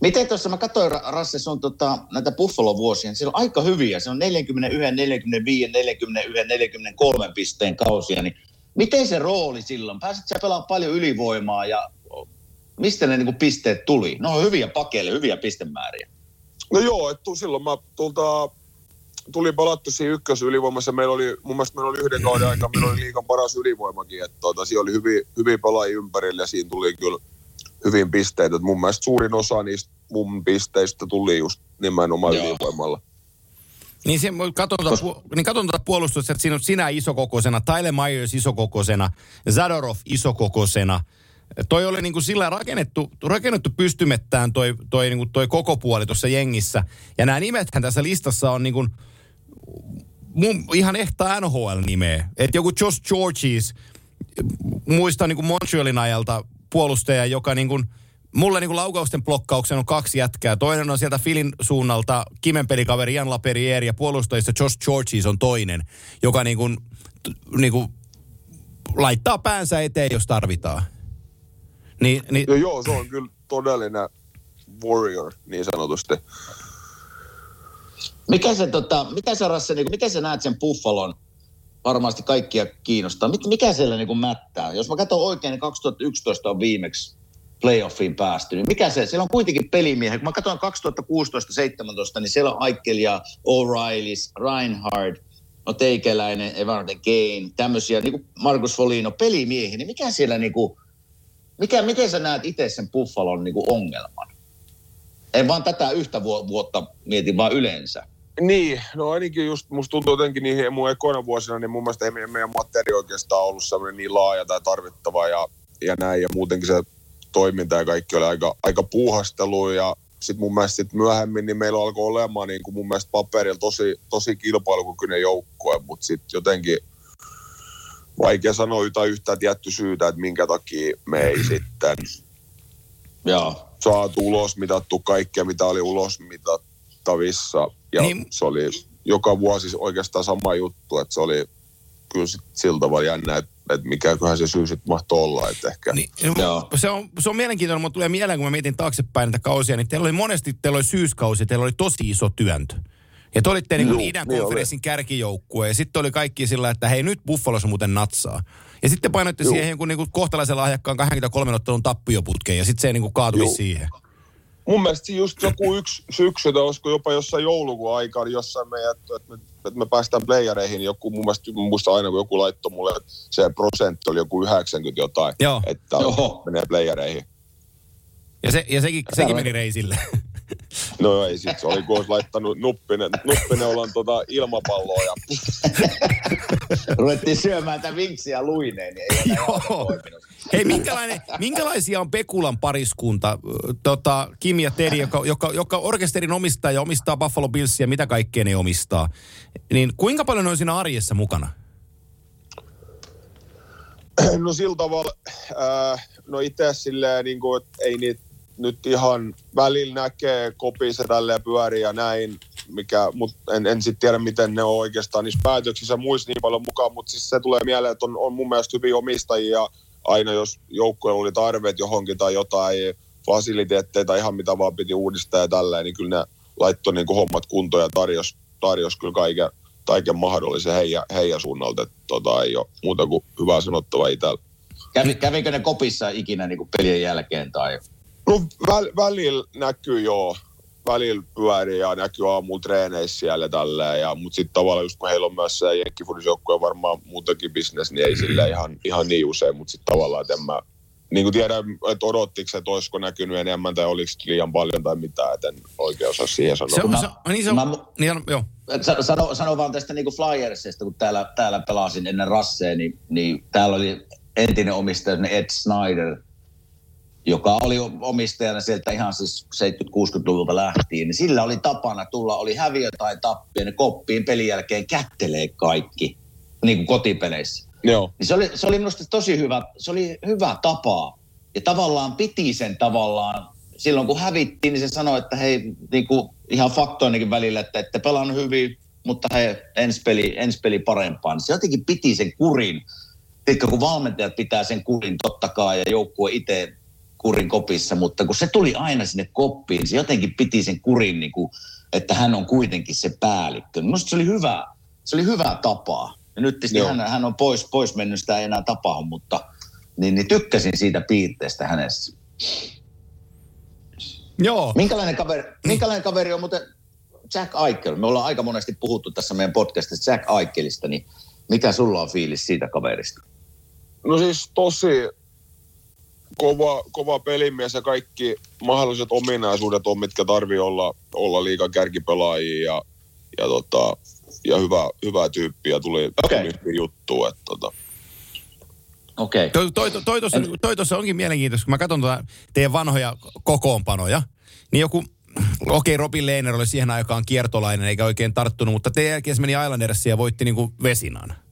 Miten tuossa, mä katsoin Ra- Rasse, se on tota, näitä Buffalo-vuosia, niin siellä on aika hyviä. Se on 41, 45, 41, 43 pisteen kausia. Niin miten se rooli silloin? Pääsit sä pelaamaan paljon ylivoimaa ja mistä ne niinku pisteet tuli? No hyviä pakeille, hyviä pistemääriä. No joo, että tu- silloin mä tulta, tuli palattu siinä ykkösylivoimassa. Meillä oli, mun mielestä meillä oli yhden kauden aikaa, meillä oli liikan paras ylivoimakin. Että tota, siinä oli hyvin, hyvin pelaajia ympärillä ja siinä tuli kyllä hyvin pisteitä. Et mun mielestä suurin osa niistä mun pisteistä tuli just nimenomaan Joo. ylivoimalla. Niin, se, katon, tuota, pu, niin katon tuota puolustusta, että siinä on sinä isokokoisena, Tyler Myers isokokoisena, Zadorov isokokoisena. Toi oli niin kuin sillä rakennettu, rakennettu pystymettään toi, toi, niin kuin toi koko puoli tuossa jengissä. Ja nämä nimethän tässä listassa on niin kuin, mun ihan ehtaa NHL-nimeä. Että joku Josh Georges, muistan niin kuin Montrealin ajalta puolustaja, joka niin kuin, mulle niin kuin laukausten blokkauksen on kaksi jätkää. Toinen on sieltä Filin suunnalta Kimen pelikaveri Jan Lapierre ja puolustajista Josh Georges on toinen, joka niin kuin, niin kuin laittaa päänsä eteen, jos tarvitaan. Niin, niin, joo, se on kyllä todellinen warrior niin sanotusti. Mikä se, tota, mitä sä Rasse, niin miten sä näet sen Buffalon? Varmasti kaikkia kiinnostaa. Mikä siellä niin mättää? Jos mä katson oikein, niin 2011 on viimeksi playoffiin päästy. Niin mikä se, siellä on kuitenkin pelimiehiä. Kun mä katson 2016-17, niin siellä on Aikkelia, O'Reillys, Reinhard, no Teikäläinen, Evander Kane, tämmöisiä, niin kuin Markus Folino, pelimiehiä. Niin mikä siellä niin kuin, mikä, miten sä näet itse sen Buffalon niin kuin ongelman? En vaan tätä yhtä vu- vuotta mieti, vaan yleensä. Niin, no ainakin just musta tuntuu jotenkin niihin mun ekoina vuosina, niin mun mielestä ei meidän, meidän materi oikeastaan ollut semmoinen niin laaja tai tarvittava ja, ja näin. Ja muutenkin se toiminta ja kaikki oli aika, aika puuhastelua ja sitten mun mielestä sit myöhemmin niin meillä alkoi olemaan niin kuin mun mielestä paperilla tosi, tosi kilpailukykyinen joukkue, mutta sitten jotenkin vaikea sanoa yhtä yhtä tietty syytä, että minkä takia me ei sitten Joo. saatu ulos mitattu kaikkea, mitä oli ulos mitattavissa. Ja Niin. niin. se oli joka vuosi oikeastaan sama juttu, että se oli kyllä sit sillä tavalla jännä, että, että mikäköhän se syy sitten mahtoi olla, että ehkä... Niin, Joo. se, on, se on mielenkiintoinen, mutta tulee mieleen, kun mä mietin taaksepäin näitä kausia, niin teillä oli monesti, teillä oli syyskausi, teillä oli tosi iso työntö. Ja te olitte niin Juu, idän niin konferenssin kärkijoukkue, ja sitten oli kaikki sillä, että hei nyt Buffalossa muuten natsaa. Ja sitten painoitte Juu. siihen jonkun niin kohtalaisen lahjakkaan 23 ottelun tappioputkeen, ja sitten se niin kaatui siihen. Mun mielestä just joku yksi syksy, tai olisiko jopa jossain joulukuun aikaa, niin jossain me jätty, että me, että me päästään playereihin, niin joku mun mielestä, mä muistan aina, kun joku laittoi mulle, että se prosentti oli joku 90 jotain, Joo. että Joo. menee playereihin. Ja, se, ja sekin, sekin meni reisille. No ei sit, se oli kun olisi laittanut nuppinen, nuppinen olan tota ilmapalloa ja Ruvettiin syömään tätä vinksiä luineen, niin ei Joo. Hei, minkälainen, minkälaisia on Pekulan pariskunta? Tota, Kim ja Teri, joka, joka, joka orkesterin omistaa ja omistaa Buffalo Billsia, mitä kaikkea ne omistaa. Niin kuinka paljon ne on siinä arjessa mukana? No sillä tavalla, äh, no itse silleen, niin kuin, että ei niitä nyt ihan välillä näkee kopissa tälleen pyöriä ja näin, mikä, mutta en, en sitten tiedä, miten ne on oikeastaan niissä päätöksissä muissa niin paljon mukaan, mutta siis se tulee mieleen, että on, on mun mielestä hyviä omistajia aina, jos joukkueella oli tarveet johonkin tai jotain fasiliteetteja tai ihan mitä vaan piti uudistaa ja tälleen, niin kyllä ne laittoi niin kuin hommat kuntoon ja tarjos, tarjos kyllä kaiken, kaiken mahdollisen heidän, heidän suunnalta, että tota, ei ole muuta kuin hyvää sanottavaa itsellä. Kävi, kävikö ne kopissa ikinä niin kuin pelien jälkeen tai... No väl, välillä näkyy joo. Välillä pyörii ja näkyy aamulla treeneissä siellä ja tälleen. Ja, mutta sitten tavallaan just kun heillä on myös se jenkkifudisjoukkue varmaan muutakin bisnes, niin ei sille ihan, ihan niin usein. Mutta sitten tavallaan, että en mä niin kuin tiedän, että odottiko se, että olisiko näkynyt enemmän tai oliko liian paljon tai mitä, että en oikein osaa siihen sanoa. Se on, Mä- se, niin se on, mä- niin on, joo. Sa- Sano, sano vaan tästä niin Flyersista, kun täällä, täällä pelasin ennen Rasseja, niin, niin täällä oli entinen omistaja Ed Snyder, joka oli omistajana sieltä ihan siis 70-60-luvulta lähtien, niin sillä oli tapana tulla, oli häviö tai tappio, ne koppiin pelin jälkeen kättelee kaikki, niin kuin kotipeleissä. Joo, Niin se oli, se oli minusta tosi hyvä, se oli hyvä tapa. Ja tavallaan piti sen tavallaan, silloin kun hävittiin, niin se sanoi, että hei, niin kuin ihan faktoinenkin välillä, että ette pelannut hyvin, mutta hei, ensi peli, ensi peli parempaan. Se jotenkin piti sen kurin. Tiedätkö, kun valmentajat pitää sen kurin totta kai ja joukkue itse kurin kopissa, mutta kun se tuli aina sinne koppiin, niin se jotenkin piti sen kurin, niin kuin, että hän on kuitenkin se päällikkö. Minusta se oli hyvä, se oli hyvä tapa. Ja nyt tietysti Joo. hän, hän on pois, pois mennyt, sitä ei enää tapahdu, mutta niin, niin tykkäsin siitä piirteestä hänessä. Joo. Minkälainen kaveri, minkälainen kaveri on muuten Jack Eichel? Me ollaan aika monesti puhuttu tässä meidän podcastissa Jack Eichelista, niin mikä sulla on fiilis siitä kaverista? No siis tosi kova, kova pelimies ja kaikki mahdolliset ominaisuudet on, mitkä tarvii olla, olla liikan kärkipelaajia ja, ja, tota, ja hyvä, hyvä tyyppi ja tuli, hyvin juttu. Että, tota. Okei. Okay. Toi, toi, toi, tossa, toi tossa onkin mielenkiintoista, kun mä katson tuota teidän vanhoja kokoonpanoja, niin joku, okei okay, Robin Lehner oli siihen aikaan kiertolainen eikä oikein tarttunut, mutta teidän jälkeen se meni Islandersiin ja voitti niinku Vesinan.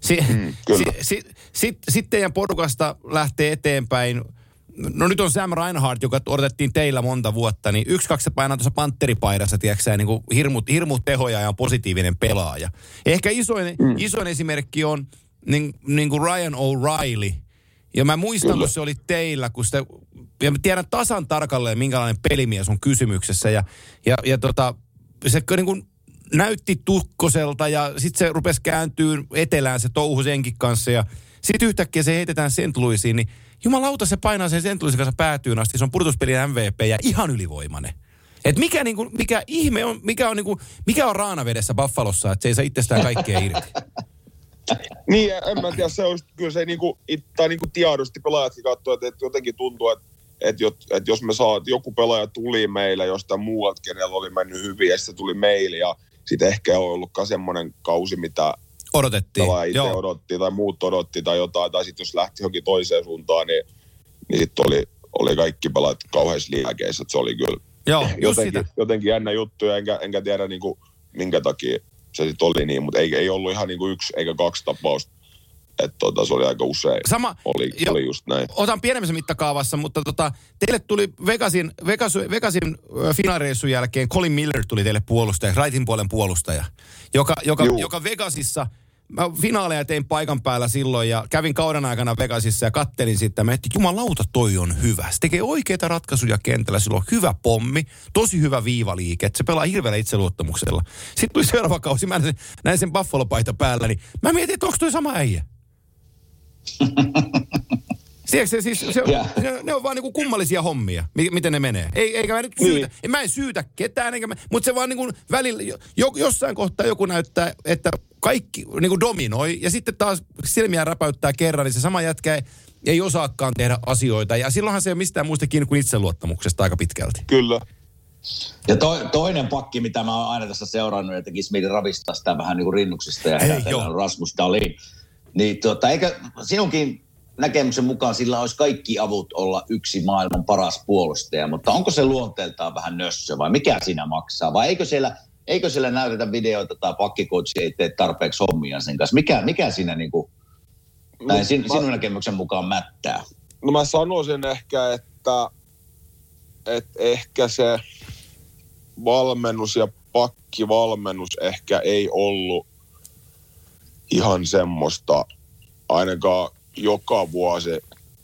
Si, Mm, si, si, Sitten sit teidän porukasta lähtee eteenpäin. No nyt on Sam Reinhardt, joka odotettiin teillä monta vuotta, niin yksi, kaksi painaa tuossa pantteripaidassa, tiedätkö niin kuin hirmut, hirmut tehoja ja on positiivinen pelaaja. Ehkä isoin, mm. isoin esimerkki on niin, niin kuin Ryan O'Reilly. Ja mä muistan, Kyllä. kun se oli teillä, kun sitä, ja mä tiedän tasan tarkalleen, minkälainen pelimies on kysymyksessä. Ja, ja, ja tota, se niin kuin näytti tukkoselta ja sitten se rupesi kääntyy etelään se touhu senkin kanssa ja sitten yhtäkkiä se heitetään St. Louisiin, niin jumalauta se painaa sen St. Louisin kanssa päätyyn asti. Se on pudotuspelin MVP ja ihan ylivoimainen. Et mikä, niinku, mikä ihme on, mikä on, niinku, mikä on raanavedessä Buffalossa, että se ei saa itsestään kaikkea irti. Niin, en mä tiedä, se olisi kyllä se niinku, it, tai niinku tiedosti pelaajatkin katsoo, että, että jotenkin tuntuu, että että, jot, että jos me saa, että joku pelaaja tuli meille jostain muualta, kenellä oli mennyt hyvin, ja sitten tuli meille, ja sitten ehkä on ollutkaan semmoinen kausi, mitä Odotettiin. pelaaja itse Joo. odotti, tai muut odotti, tai jotain, tai sitten jos lähti johonkin toiseen suuntaan, niin, niin sitten oli, oli kaikki pelaajat kauheissa liäkeissä, että se oli kyllä Joo, jotenkin, sitä. jotenkin jännä juttu, ja enkä, enkä tiedä niin kuin, minkä takia se sitten oli niin, mutta ei, ei ollut ihan niin kuin yksi eikä kaksi tapausta. Että tota, se oli aika usein. Sama, Oli, jo- oli just näin. otan pienemmässä mittakaavassa, mutta tota, teille tuli Vegasin, Vegas, Vegasin ö, finaalireissun jälkeen Colin Miller tuli teille puolustaja, rightin puolen puolustaja, joka, joka, Juu. joka Vegasissa, mä finaaleja tein paikan päällä silloin ja kävin kauden aikana Vegasissa ja kattelin sitä. Mä että jumalauta toi on hyvä. Se tekee oikeita ratkaisuja kentällä, sillä on hyvä pommi, tosi hyvä viivaliike, se pelaa hirveällä itseluottamuksella. Sitten tuli seuraava kausi, mä näin sen, näin sen Buffalo-paita päällä, niin mä mietin, että onko toi sama äijä. Tiedätkö, se, siis, se, on, Jaa. ne, ne on vaan niinku kummallisia hommia, mi- miten ne menee. Ei, eikä mä nyt syytä, niin. mä en syytä ketään, eikä mä, mutta se vaan niinku välillä, jo, jossain kohtaa joku näyttää, että kaikki niinku dominoi, ja sitten taas silmiä räpäyttää kerran, niin se sama jätkä ei, ei osaakaan tehdä asioita, ja silloinhan se ei ole mistään muusta kiinni kuin itseluottamuksesta aika pitkälti. Kyllä. Ja to, toinen pakki, mitä mä oon aina tässä seurannut ja tekisi mieli ravistaa sitä vähän niin kuin rinnuksista ja on Rasmus Dahlin. Niin tuota, eikö sinunkin näkemyksen mukaan sillä olisi kaikki avut olla yksi maailman paras puolustaja, mutta onko se luonteeltaan vähän nössö vai mikä siinä maksaa? Vai eikö siellä, eikö siellä näytetä videoita tai pakkikoutsi ei tee tarpeeksi hommia sen kanssa? Mikä, mikä siinä niin kuin, näin sin, sinun näkemyksen mukaan mättää? No mä sanoisin ehkä, että, että ehkä se valmennus ja pakkivalmennus ehkä ei ollut ihan semmoista ainakaan joka vuosi,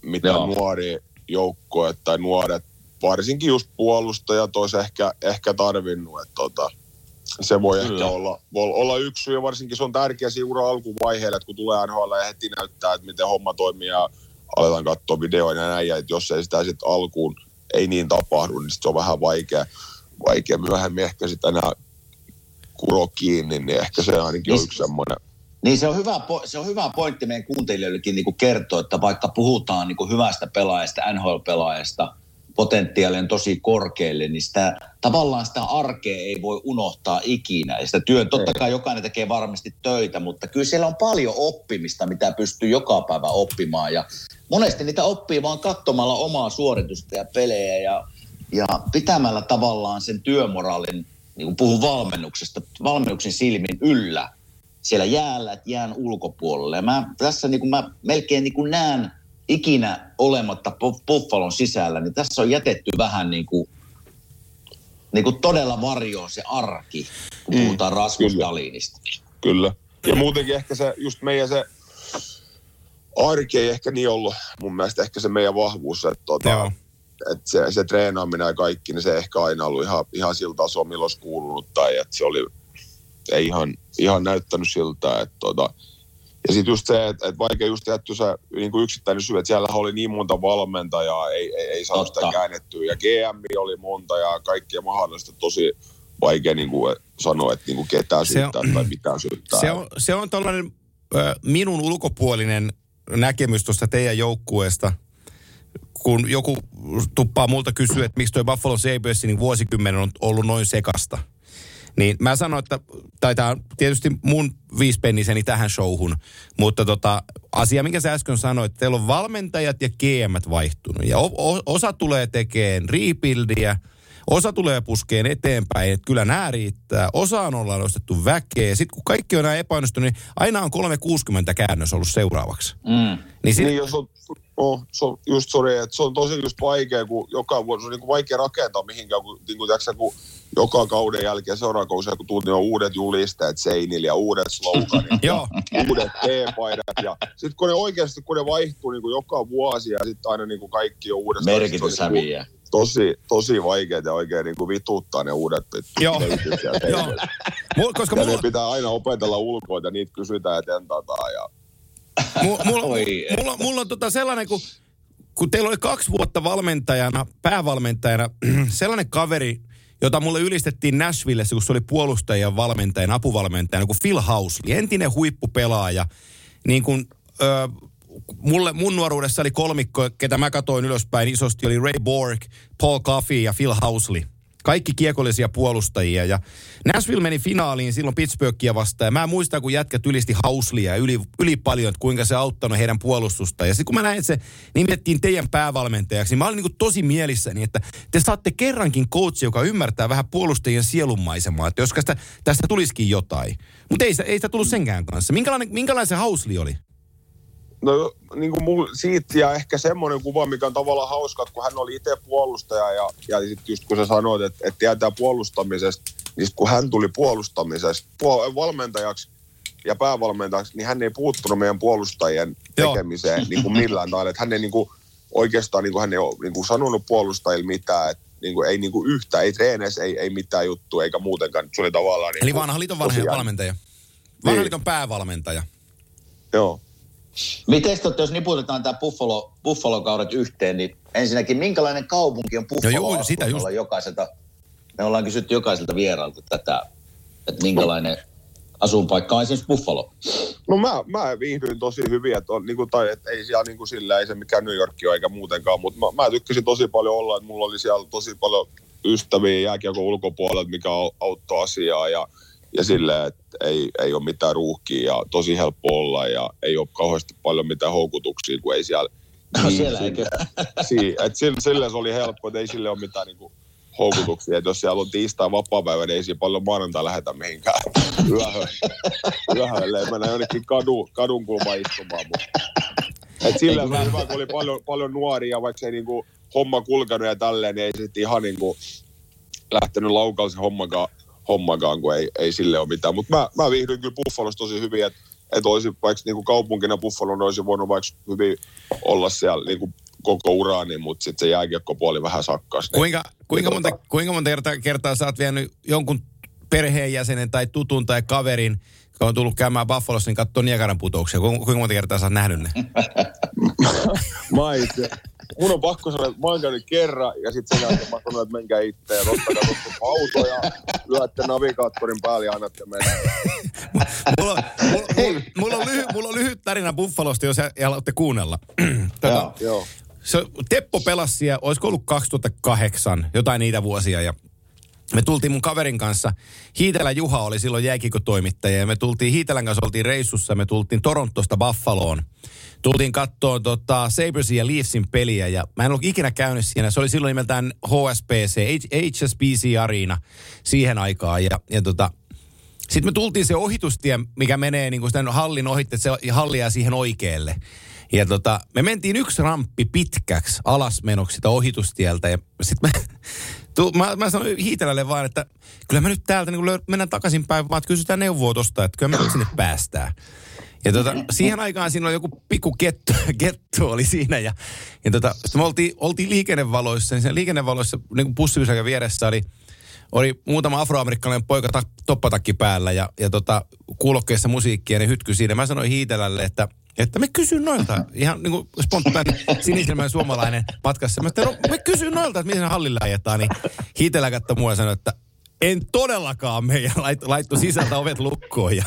mitä Joo. nuori joukkoja tai nuoret, varsinkin just puolustajat olisi ehkä, ehkä tarvinnut. Että tota, se voi Kyllä. ehkä olla, voi olla yksi syy, ja varsinkin se on tärkeä siinä ura alkuvaiheella, että kun tulee NHL ja heti näyttää, että miten homma toimii ja aletaan katsoa videoita ja näin, ja että jos ei sitä sitten alkuun ei niin tapahdu, niin se on vähän vaikea, vaikea myöhemmin ehkä sitä enää kuro kiinni, niin ehkä se ainakin on yksi semmoinen niin se on hyvä, se on hyvä pointti meidän kuuntelijoillekin niin kuin kertoa, että vaikka puhutaan niin kuin hyvästä pelaajasta, NHL-pelaajasta, potentiaalinen tosi korkealle, niin sitä, tavallaan sitä arkea ei voi unohtaa ikinä. Ja sitä työn, totta kai jokainen tekee varmasti töitä, mutta kyllä siellä on paljon oppimista, mitä pystyy joka päivä oppimaan. Ja monesti niitä oppii vaan katsomalla omaa suoritusta ja pelejä ja, ja pitämällä tavallaan sen työmoraalin, niin kuin puhun valmennuksesta, valmennuksen silmin yllä siellä jäällä, että jään ulkopuolelle. Ja mä tässä niin kuin mä melkein niin kuin näen ikinä olematta Buffalon sisällä, niin tässä on jätetty vähän niin kuin, niin kuin todella varjoon se arki, kun mm, puhutaan Rasmus kyllä. Dalinista. Kyllä. Ja muutenkin ehkä se, just meidän se arki ei ehkä niin ollut mun mielestä ehkä se meidän vahvuus, että, tota, että se, se treenaaminen ja kaikki, niin se ehkä aina ollut ihan, ihan sillä tasolla, milloin olisi kuulunut tai että se oli ei ihan, ihan näyttänyt siltä. Että tota, ja sitten just se, että, että vaikea just jätty se niin kuin yksittäinen syy, että siellä oli niin monta valmentajaa, ei, ei, ei saanut sitä käännettyä. Ja GM oli monta ja kaikkia mahdollista tosi vaikea niin kuin sanoa, että niin kuin ketään syyttää tai mitään syyttää. Se on, se on tällainen minun ulkopuolinen näkemys tuosta teidän joukkueesta, kun joku tuppaa multa kysyä, että miksi tuo Buffalo Sabresin niin vuosikymmenen on ollut noin sekasta – niin mä sanoin, että taitaa tietysti mun viispenniseni tähän showhun, mutta tota, asia, minkä sä äsken sanoit, että teillä on valmentajat ja GM vaihtunut. Ja o- o- osa tulee tekemään rebuildia, osa tulee puskeen eteenpäin, että kyllä nämä riittää. Osaan ollaan nostettu väkeä. Sitten kun kaikki on näin epäonnistunut, niin aina on 360 käännös ollut seuraavaksi. Mm. Niin, sit... niin jos on Oh, se on just sorry, että se on tosi just vaikea, kun joka vuosi on niin kuin vaikea rakentaa mihinkään, kun, niin kuin, tiiäksä, kun joka kauden jälkeen seuraava kausi, kun tunti on uudet julisteet seinillä ja uudet sloganit ja uudet T-paidat. Ja sitten kun ne oikeasti, kun ne vaihtuu niin kuin joka vuosi ja sitten aina niin kuin kaikki on uudestaan. Merkitys häviää. Niin tosi, tosi vaikeaa ja oikein niin kuin vituttaa ne uudet Joo. Joo. Koska ja mulla... ne pitää aina opetella ulkoa ja niitä kysytään ja tentataan ja mulla, mulla, mulla, mulla on tota sellainen, kun, kun teillä oli kaksi vuotta valmentajana, päävalmentajana, sellainen kaveri, jota mulle ylistettiin Nashvillessä, kun se oli puolustajan valmentajana, apuvalmentajana, kuin Phil Housley, entinen huippupelaaja. Niin kun, ö, mulle, mun nuoruudessa oli kolmikko, ketä mä katoin ylöspäin isosti, oli Ray Borg, Paul Coffey ja Phil Housley. Kaikki kiekollisia puolustajia. Ja Nashville meni finaaliin silloin Pittsburghia vastaan. Ja mä muistan, kun jätkät ylisti Hauslia yli, yli paljon, että kuinka se auttanut heidän puolustusta. Ja sitten kun mä näin, että se nimettiin teidän päävalmentajaksi, niin mä olin niin tosi mielissäni, että te saatte kerrankin coachi, joka ymmärtää vähän puolustajien sielunmaisemaa. Että jos tästä, tästä tulisikin jotain. Mutta ei, ei sitä tullut senkään kanssa. Minkälainen, minkälainen se Hausli oli? No niin kuin mul, siitä ja ehkä semmoinen kuva, mikä on tavallaan hauska, että kun hän oli itse puolustaja ja, ja sitten just kun sä sanoit, että, että tietää puolustamisesta, niin kun hän tuli puolustamisesta puol- valmentajaksi ja päävalmentajaksi, niin hän ei puuttunut meidän puolustajien tekemiseen Joo. niin kuin millään tavalla. Että hän ei niin kuin, oikeastaan niin kuin, hän ei ole niin kuin sanonut puolustajille mitään, että niin kuin, ei niin kuin yhtä, ei treeneissä, ei, ei mitään juttua eikä muutenkaan. Se oli tavallaan... Niin Eli vanha liiton vanha valmentaja. Vanha niin. liiton päävalmentaja. Joo. Miten tot, jos niputetaan tämä Buffalo, Buffalo-kaudet yhteen, niin ensinnäkin minkälainen kaupunki on Buffalo? No joo, sitä just. Jokaiselta, me ollaan kysytty jokaiselta vieraalta tätä, että minkälainen asuinpaikka on esimerkiksi Buffalo. No mä, mä viihdyin tosi hyvin, että, on, niin kuin, tai, että ei siellä niin kuin sillä, ei se mikään New York ole eikä muutenkaan, mutta mä, mä tykkäsin tosi paljon olla, että mulla oli siellä tosi paljon ystäviä jääkiekon ulkopuolelta, mikä au- auttoi asiaa ja, ja silleen, että ei, ei ole mitään ruuhkia ja tosi helppo olla ja ei ole kauheasti paljon mitään houkutuksia, kun ei siellä... No siellä eikö? Si, et sille, sille se oli helppo, että ei sille ole mitään niinku houkutuksia. Että jos siellä on tiistai vapaa-päivä, niin ei siinä paljon maanantai lähetä mihinkään yöhön. Yöhön, ei mennä jonnekin kadu, kadun kulmaan istumaan. Mutta. Et sillä se oli hyvä, kun oli paljon, paljon nuoria, vaikka se ei niinku homma kulkenut ja tälleen, niin ei sitten ihan niinku lähtenyt laukalla se hommakaan, kun ei, ei sille ole mitään. Mutta mä, mä viihdyin kyllä Buffalossa tosi hyvin, että et olisi vaikka niinku kaupunkina Buffalon olisi voinut vaikka hyvin olla siellä niinku koko uraani, mutta sitten se jääkiekkopuoli vähän sakkas. Niin, Kuinka, kuinka, niin monta, kuinka monta kertaa, kertaa sä oot vienyt jonkun perheenjäsenen tai tutun tai kaverin, joka on tullut käymään Buffalossa, niin katsoo Niagaran putouksia. Kuinka, kuinka monta kertaa sä oot nähnyt ne? Mä itse, mun on pakko sanoa, että mä oon käynyt kerran ja sitten sen jälkeen mä sanon, että menkää itse ja ottakaa tuosta auto ja lyötte navigaattorin päälle ja annatte mennä. mulla, on, mulla, mulla, mulla, on lyhy, mulla on lyhyt tarina Buffalosta, jos haluatte kuunnella. Tota, Joo. Joo. se, Teppo pelasi siellä, olisiko ollut 2008, jotain niitä vuosia ja me tultiin mun kaverin kanssa, Hiitelä Juha oli silloin jääkikotoimittaja ja me tultiin Hiitelän kanssa, oltiin reissussa, me tultiin Torontosta Buffaloon. Tultiin kattoon tota, Sabersin ja Leafsin peliä ja mä en ollut ikinä käynyt siinä. Se oli silloin nimeltään HSBC, HSBC Arena siihen aikaan ja, ja tota, sitten me tultiin se ohitustie, mikä menee niin kuin sitä hallin ohitte, se halli jää siihen oikealle. Ja tota, me mentiin yksi ramppi pitkäksi alasmenoksi sitä ohitustieltä. Ja sitten me, tu, mä, mä sanoin Hiitelälle vaan, että kyllä me nyt täältä niin löy- mennään takaisinpäin, vaan että kysytään neuvoa tosta, että kyllä me sinne päästään. Ja tota, siihen aikaan siinä oli joku pikku kettu, kettu oli siinä ja, ja tota, sitten me oltiin, oltiin liikennevaloissa, niin siinä liikennevaloissa niin bussipysäkän vieressä oli, oli muutama afroamerikkalainen poika ta- toppatakki päällä ja, ja tota, kuulokkeessa musiikkia, ne hytky siinä. Mä sanoin Hiitelälle, että, että me kysyn noilta, ihan niin kuin spontaani sinisilmäinen suomalainen matkassa. Mä no, me kysyn noilta, että miten hallilla ajetaan, niin Hiitelä katsoi mua ja sanoi, että en todellakaan me ja lait, laittoi sisältä ovet lukkoon. Ja,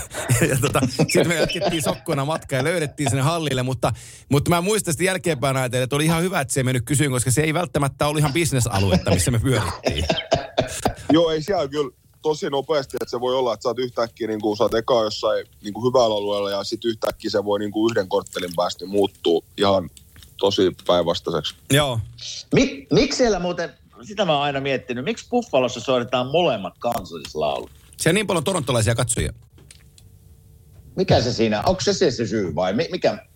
ja tota, sitten me jatkettiin sokkona matkaa ja löydettiin sinne hallille, mutta, mutta mä muistan sitten jälkeenpäin ajatellen, että oli ihan hyvä, että se ei mennyt kysyyn, koska se ei välttämättä ollut ihan bisnesaluetta, missä me pyörittiin. Joo, ei siellä kyllä tosi nopeasti, että se voi olla, että sä oot yhtäkkiä, niin kuin, sä oot eka jossain niin kuin hyvällä alueella ja sitten yhtäkkiä se voi niin kuin yhden korttelin päästä niin muuttuu ihan tosi päinvastaiseksi. Joo. Mik, miksi siellä muuten, sitä mä oon aina miettinyt, miksi Buffalossa soitetaan molemmat kansallislaulut? Siellä on niin paljon torontolaisia katsojia. Mikä se siinä, onko se se, se syy vai mi, mikä?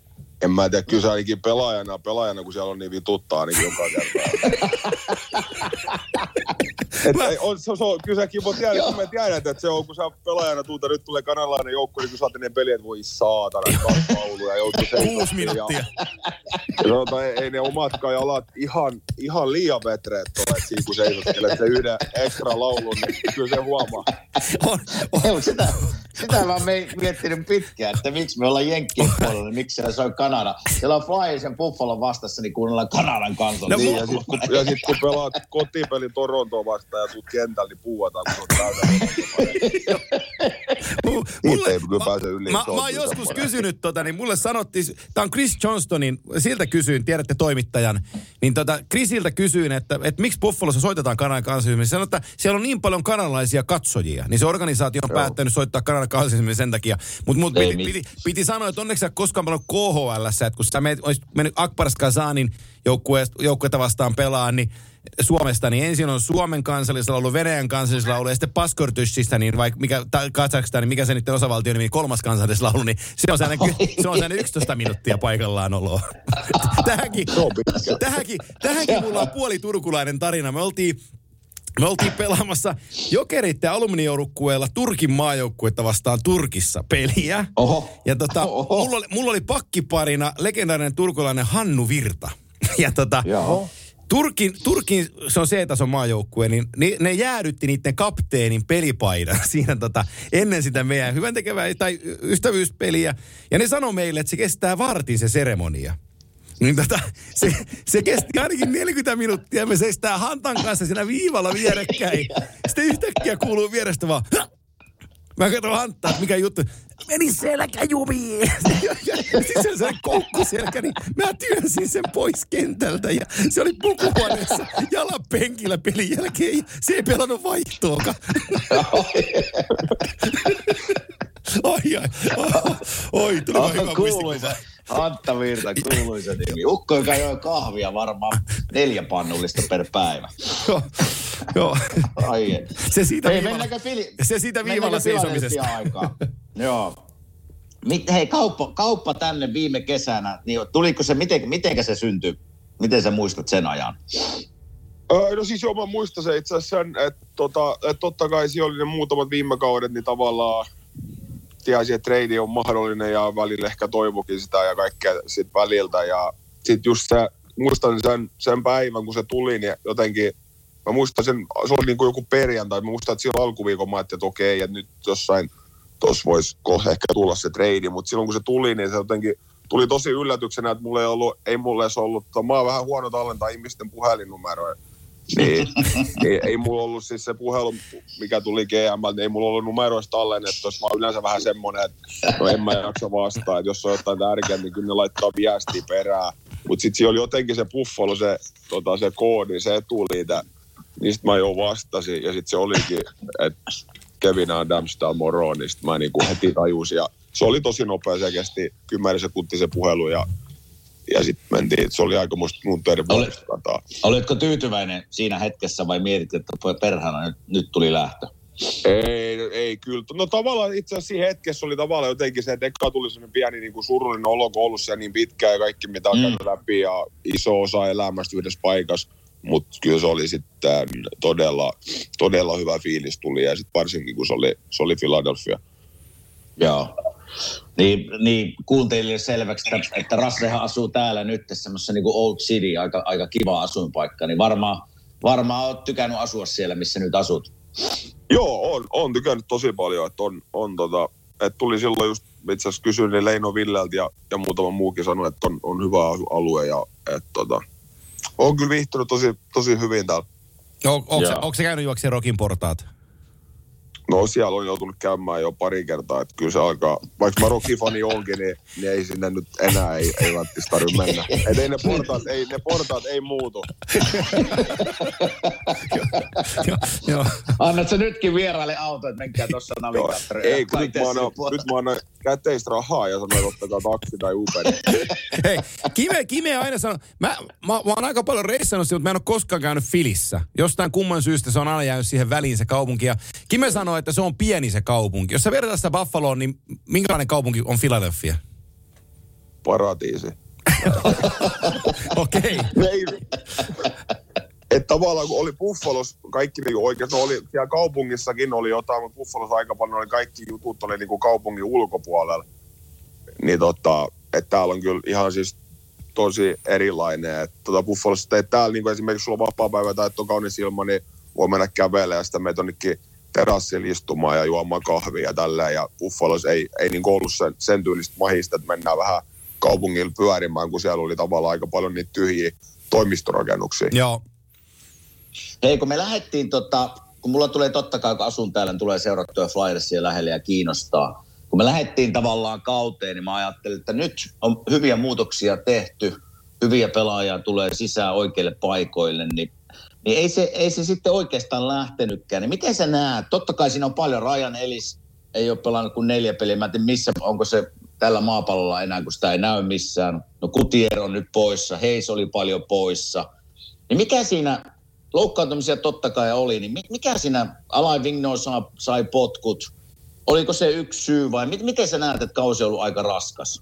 En mä tiedä, kyllä se ainakin pelaajana, pelaajana kun siellä on niin vituttaa ainakin joka kerta. Et, ei, on, se, se on, kyllä säkin voi tiedä, kun me tiedät, että se on, kun sä pelaajana tuuta, nyt tulee kanalainen joukko, niin kun sä oot ennen peliä, että voi saatana, kaksi lauluja, joutuu Kuusi minuuttia. Ja, ja sanotaan, ei, ei ne omatkaan jalat ihan, ihan liian vetreet ole, että siinä kun seisottelet se yhden ekstra laulun, niin kyllä se huomaa. On, on. Ei, sitä, sitä mä oon me- miettinyt pitkään, että miksi me ollaan Jenkkien puolella, niin miksi siellä soi Kanada. Siellä on Flyers ja Buffalo vastassa, niin kuunnellaan Kanadan kansallista. No, Niin, ja sitten kun, ja sit, kun pelaat kotipelin Torontoa vastaan ja tuut kentällä, niin puuataan, kun on täynnä. Mu- Niitä ei kyllä pääse yli. Mä, mä oon joskus kysynyt tota, niin mulle sanottiin, tää on Chris Johnstonin, siltä kysyin, tiedätte toimittajan, niin tota, Chrisiltä kysyin, että, että miksi Buffalossa soitetaan Kanadan kansallismiin. Sanoin, että siellä on niin paljon kanadalaisia katsojia, niin se organisaatio on Joo. päättänyt soittaa Kanadan kansallismiin sen takia. Mutta mut Ei piti, piti, piti, sanoa, että onneksi koskaan pelannut KHL, että kun sä menet, olisit mennyt Akbars Kazanin joukkuetta vastaan pelaa, niin Suomesta, niin ensin on Suomen kansallislaulu, Venäjän kansallislaulu ja sitten Paskortyshistä, niin vaikka mikä, ta- Kazakstan, niin mikä se nyt osavaltio nimi, kolmas kansallislaulu, niin se on sellainen, se on sellainen 11 minuuttia paikallaan oloa. tähänkin, tähänkin, tähänkin mulla on puoli turkulainen tarina. Me oltiin me oltiin pelaamassa jokerit ja alumnijoukkueella Turkin maajoukkuetta vastaan Turkissa peliä. Oho. Ja tota, Oho. mulla oli, mulla oli pakkiparina legendaarinen turkulainen Hannu Virta. Ja tota. Turkin, Turkin, se on C-tason maajoukkue, niin ne, ne jäädytti niiden kapteenin pelipaidan siinä tota, ennen sitä meidän hyvän tekevää tai ystävyyspeliä. Ja ne sanoi meille, että se kestää vartin se seremonia. Niin tota, se, se kesti ainakin 40 minuuttia. Me seistään Hantan kanssa siinä viivalla vierekkäin. Sitten yhtäkkiä kuuluu vierestä vaan... "Hä! Mä katson Anttaa, että mikä juttu. Meni selkä jumiin. siis se on sellainen koukkuselkä, niin mä työnsin sen pois kentältä ja se oli pukuhuoneessa jalan penkillä pelin jälkeen. Ja se ei pelannut vaihtoakaan. ai ai. Oi, tuli vaan hyvä kuuluisa. muistikuva. Antta Virta, kuuluisa nimi. Ukko, joka joi kahvia varmaan neljä pannullista per päivä. Joo, Joo. Ai, Se siitä Hei, viivalla- Fili... se siitä viivalla seisomisesta. Philadelphia-aikaan? Joo. Mit, hei, kauppa, kauppa tänne viime kesänä, niin tuliko se, miten, mitenkä se syntyi? Miten sä muistat sen ajan? No siis joo, mä muistan se itse asiassa sen, että tota, et totta kai siellä oli ne muutamat viime kaudet, niin tavallaan tiesi, että trade on mahdollinen ja välillä ehkä toivokin sitä ja kaikkea sit väliltä. Ja sitten just se, muistan sen, sen päivän, kun se tuli, niin jotenkin, mä muistan sen, se oli niin kuin joku perjantai, mä muistan, että silloin alkuviikon mä ajattelin, että okei, että nyt jossain tuossa voisi ehkä tulla se trade, mutta silloin kun se tuli, niin se jotenkin tuli tosi yllätyksenä, että mulla ei ollut, ei edes ollut, mä oon vähän huono tallentaa ihmisten puhelinnumeroja. Niin, niin, ei mulla ollut siis se puhelu, mikä tuli GM, niin ei mulla ollut numeroista tallennettu, mä oon yleensä vähän semmonen, että no en mä jaksa vastaa, että jos on jotain tärkeää, niin kyllä ne laittaa viestiä perään. Mutta sitten siellä oli jotenkin se buffalo, se, tota, se koodi, se etuliite, niin sit mä jo vastasin, ja sitten se olikin, että Kevin Adams täällä moro, niin sit mä niinku heti tajusin, ja se oli tosi nopea, se kesti 10 sekuntia se puhelu, ja ja sitten mentiin, että se oli aika musta mun terveysrataa. Olitko tyytyväinen siinä hetkessä vai mietit, että perhana, nyt, nyt tuli lähtö? Ei, ei kyllä. No tavallaan itse asiassa siinä hetkessä oli tavallaan jotenkin se, että eka tuli sellainen pieni niin kuin surullinen olo, kun ollut siellä niin pitkään ja kaikki mitä on Mm. läpi ja iso osa elämästä yhdessä paikassa. Mutta kyllä se oli sitten todella, todella hyvä fiilis tuli ja sitten varsinkin kun se oli, se oli Philadelphia. Joo. Niin, niin kuuntelijoille selväksi, että, että Rassehan asuu täällä nyt semmoisessa niin kuin Old City, aika, aika kiva asuinpaikka, niin varmaan, varmaan oot tykännyt asua siellä, missä nyt asut. Joo, on, on tykännyt tosi paljon, että on, on tota, että tuli silloin just itse asiassa kysyin niin Leino Villeltä ja, ja muutama muukin sanoi, että on, on hyvä alue ja että tota, on kyllä viihtynyt tosi, tosi hyvin täällä. O, onko, se, Joo. onko se käynyt juokseen Rokin portaat? No siellä on joutunut käymään jo pari kertaa, että kyllä se alkaa, vaikka mä Rocky-fani onkin, niin, niin ei sinne nyt enää ei, ei välttämättä tarvitse mennä. Et ei ne portaat, ei, ne portaat ei muutu. Joo, joo. Annat sä nytkin vieraille auto, että menkää tuossa Joo, navigaattoriin. ei, kun nyt mä, annan, nyt mä annan käteistä rahaa ja sanon, että ottakaa taksi tai Uber. Hei, Kime, Kime aina sanoo, mä, mä, mä oon aika paljon reissannut mutta mä en ole koskaan käynyt Filissä. Jostain kumman syystä se on aina jäänyt siihen väliin se kaupunki. Ja Kime sanoo, että se on pieni se kaupunki. Jos sä vertaat sitä Buffaloon, niin minkälainen kaupunki on Philadelphia? Paratiisi. Okei. ei, että tavallaan kun oli Buffalos, kaikki niinku oikein, no oli siellä kaupungissakin oli jotain, mutta Buffalos aika paljon oli kaikki jutut oli niinku kaupungin ulkopuolella. Niin tota, että täällä on kyllä ihan siis tosi erilainen. Että tota Buffalossa, että täällä niinku esimerkiksi sulla on vapaa-päivä tai että on kaunis ilma, niin voi mennä kävelemään ja sitten meitä onnekin terassilla istumaan ja juomaan kahvia ja tälleen. Ja Buffalos ei, ei niinku ollut sen, sen tyylistä mahista, että mennään vähän kaupungilla pyörimään, kun siellä oli tavallaan aika paljon niitä tyhjiä toimistorakennuksia. Joo. Hei, kun me lähdettiin, tota, kun mulla tulee totta kai, kun asun täällä, niin tulee seurattua Flyersia lähelle ja kiinnostaa. Kun me lähdettiin tavallaan kauteen, niin mä ajattelin, että nyt on hyviä muutoksia tehty, hyviä pelaajia tulee sisään oikeille paikoille, niin, niin ei, se, ei se sitten oikeastaan lähtenytkään. Niin miten sä näet? Totta kai siinä on paljon. Ryan Ellis ei ole pelannut kuin neljä peliä. Mä en tiedä, missä, onko se tällä maapallolla enää, kun sitä ei näy missään. No Kutier on nyt poissa, Heis oli paljon poissa. Niin mikä siinä, loukkaantumisia totta kai oli, niin mi- mikä siinä, Alain Vigno sai, sai potkut, oliko se yksi syy vai mit, miten sä näet, että kausi on ollut aika raskas?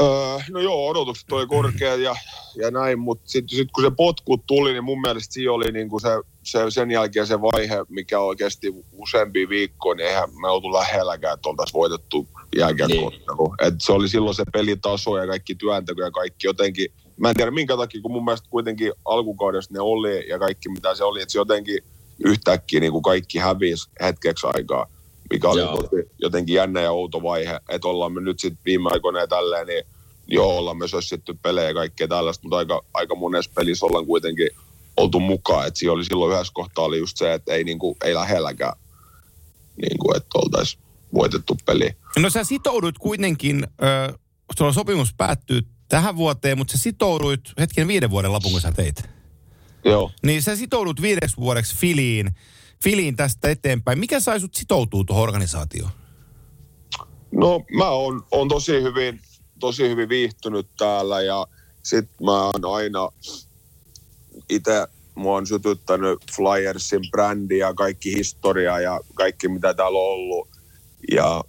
Öö, no joo, odotukset oli korkeat ja, ja näin, mutta sitten sit kun se potkut tuli, niin mun mielestä siinä oli niinku se, se, sen jälkeen se vaihe, mikä oikeasti useampi viikko, niin eihän me oltu lähelläkään, että oltaisiin voitettu jääkiekkoottelu. Et se oli silloin se pelitaso ja kaikki työnteko ja kaikki jotenkin, mä en tiedä minkä takia, kun mun mielestä kuitenkin alkukaudesta ne oli ja kaikki mitä se oli, että se jotenkin yhtäkkiä niin kuin kaikki hävisi hetkeksi aikaa, mikä oli tosi jotenkin jännä ja outo vaihe, että ollaan me nyt sitten viime aikoina ja tälleen, niin joo, ollaan me sössitty pelejä ja kaikkea tällaista, mutta aika, aika monessa pelissä ollaan kuitenkin oltu mukaan, että oli silloin yhdessä kohtaa oli just se, että ei, niinku, ei lähelläkään. niin kuin, että oltaisiin voitettu peli. No sä sitouduit kuitenkin, ö, sulla sopimus päättyy tähän vuoteen, mutta sä sitouduit hetken viiden vuoden lapun, kun sä teit. Joo. Niin sä sitoudut viideksi vuodeksi Filiin, Filiin tästä eteenpäin. Mikä sai sut sitoutua tuohon organisaatioon? No mä oon, oon tosi hyvin, tosi hyvin viihtynyt täällä ja sit mä oon aina itse mua on sytyttänyt Flyersin brändi ja kaikki historia ja kaikki mitä täällä on ollut. Ja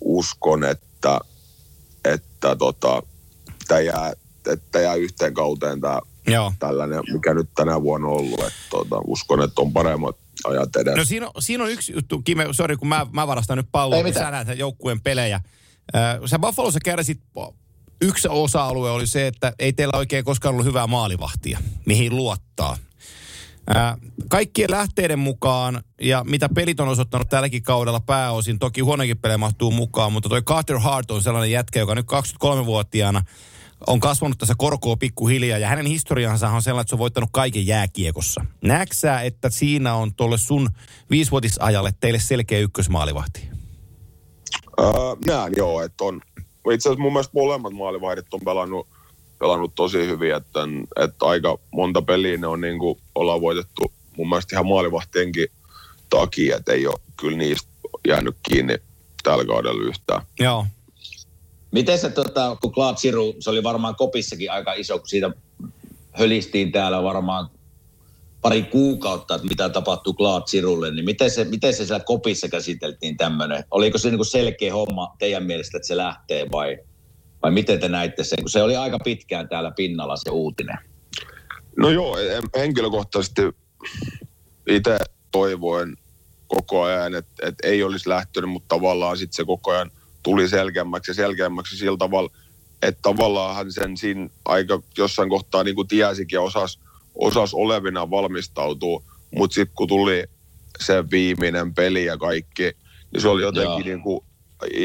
uskon, että, että tota, tämä jää, että jää yhteen kauteen tämä Joo. tällainen, mikä nyt tänä vuonna on ollut. Että tota, uskon, että on paremmat ajat edessä. No siinä on, siinä on yksi juttu, Kime, sori kun mä, mä varastan nyt Ei palloa, kun mitään. sä näet joukkueen pelejä. Äh, sä Buffalossa kärsit, yksi osa-alue oli se, että ei teillä oikein koskaan ollut hyvää maalivahtia, mihin luottaa. Kaikkien lähteiden mukaan, ja mitä pelit on osoittanut tälläkin kaudella pääosin, toki huonokin pelejä mahtuu mukaan, mutta toi Carter Hart on sellainen jätkä, joka nyt 23-vuotiaana on kasvanut tässä korkoa pikkuhiljaa, ja hänen historiansa on sellainen, että se on voittanut kaiken jääkiekossa. Näetkö sä, että siinä on tuolle sun viisivuotisajalle teille selkeä ykkösmaalivahti? Öö, näen joo, että on. Itse asiassa mun mielestä molemmat maalivahdit on pelannut, pelannut tosi hyvin, että, että aika monta peliä ne on niin kuin, ollaan voitettu mun mielestä ihan maalivahtienkin takia, että ei ole kyllä niistä jäänyt kiinni tällä kaudella yhtään. Joo. Miten se, tota, kun Claude Siru, se oli varmaan kopissakin aika iso, kun siitä hölistiin täällä varmaan pari kuukautta, että mitä tapahtuu Claude Sirulle, niin miten se, miten se siellä kopissa käsiteltiin tämmöinen? Oliko se niin selkeä homma teidän mielestä, että se lähtee vai, vai miten te näitte sen? Kun se oli aika pitkään täällä pinnalla se uutinen. No joo, en- henkilökohtaisesti itse toivoin koko ajan, että, että ei olisi lähtenyt, mutta tavallaan sitten se koko ajan tuli selkeämmäksi ja selkeämmäksi sillä tavalla, että tavallaan sen siinä aika jossain kohtaa niin kuin tiesikin ja osasi osas olevina valmistautua, mutta sitten kun tuli se viimeinen peli ja kaikki, niin se oli jotenkin niin kuin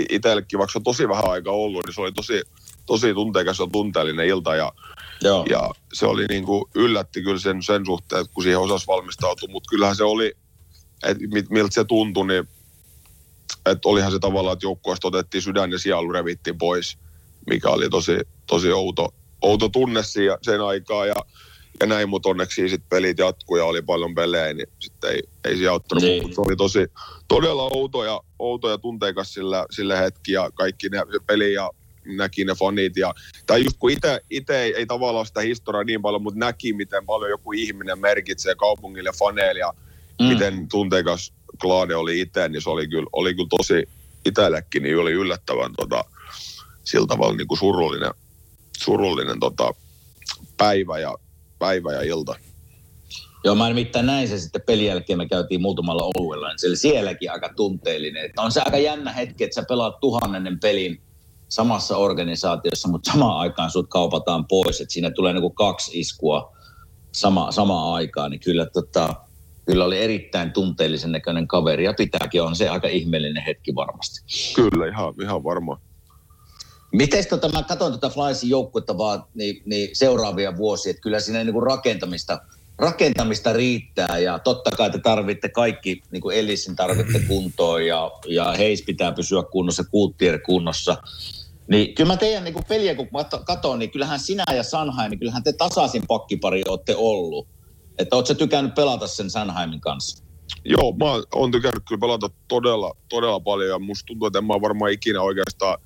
itsellekin, vaikka se on tosi vähän aika ollut, niin se oli tosi, tosi tunteikas ja tunteellinen ilta ja ja se oli niin kuin, yllätti kyllä sen, sen suhteen, että kun siihen osasi valmistautua, mutta kyllähän se oli, että miltä se tuntui, niin että olihan se tavallaan, että joukkueesta otettiin sydän ja sielu revittiin pois, mikä oli tosi, tosi outo, outo tunne siihen, sen aikaa ja, ja näin, mutta onneksi sitten pelit jatkuu ja oli paljon pelejä, niin sitten ei, ei se auttanut, Niin. mutta se oli tosi, todella outo ja, outo ja tunteikas sillä, sillä hetki ja kaikki ne se peli ja näki ne fanit ja tai just kun itse ei, ei tavallaan sitä historiaa niin paljon, mutta näki, miten paljon joku ihminen merkitsee kaupungille faneille ja mm. miten tunteikas Klade oli itse, niin se oli kyllä, oli kyllä tosi itsellekin, niin oli yllättävän tota, sillä tavalla niin kuin surullinen, surullinen tota, päivä, ja, päivä ja ilta. Joo, mä nimittäin näin se sitten pelin jälkeen, me käytiin muutamalla oluella, niin se oli sielläkin aika tunteellinen. Että on se aika jännä hetki, että sä pelaat tuhannennen pelin samassa organisaatiossa, mutta samaan aikaan sut kaupataan pois, että siinä tulee niinku kaksi iskua sama, samaan aikaan, niin kyllä, tota, kyllä oli erittäin tunteellisen näköinen kaveri ja pitääkin on se aika ihmeellinen hetki varmasti. Kyllä, ihan, ihan varmaan. Miten tota, mä katson tätä Flyersin joukkuetta vaan niin, niin seuraavia vuosia, että kyllä siinä niin rakentamista, rakentamista riittää ja totta kai te tarvitte kaikki, niin kuin Ellisin tarvitte kuntoon ja, ja Heis pitää pysyä kunnossa, Kulttier kunnossa. Niin kyllä mä teidän niin kuin peliä, kun katson, niin kyllähän sinä ja Sanheim, niin kyllähän te tasaisin pakkipari olette ollut. Että ootko tykännyt pelata sen Sanheimin kanssa? Joo, mä oon tykännyt kyllä pelata todella, todella paljon ja musta tuntuu, että en mä varmaan ikinä oikeastaan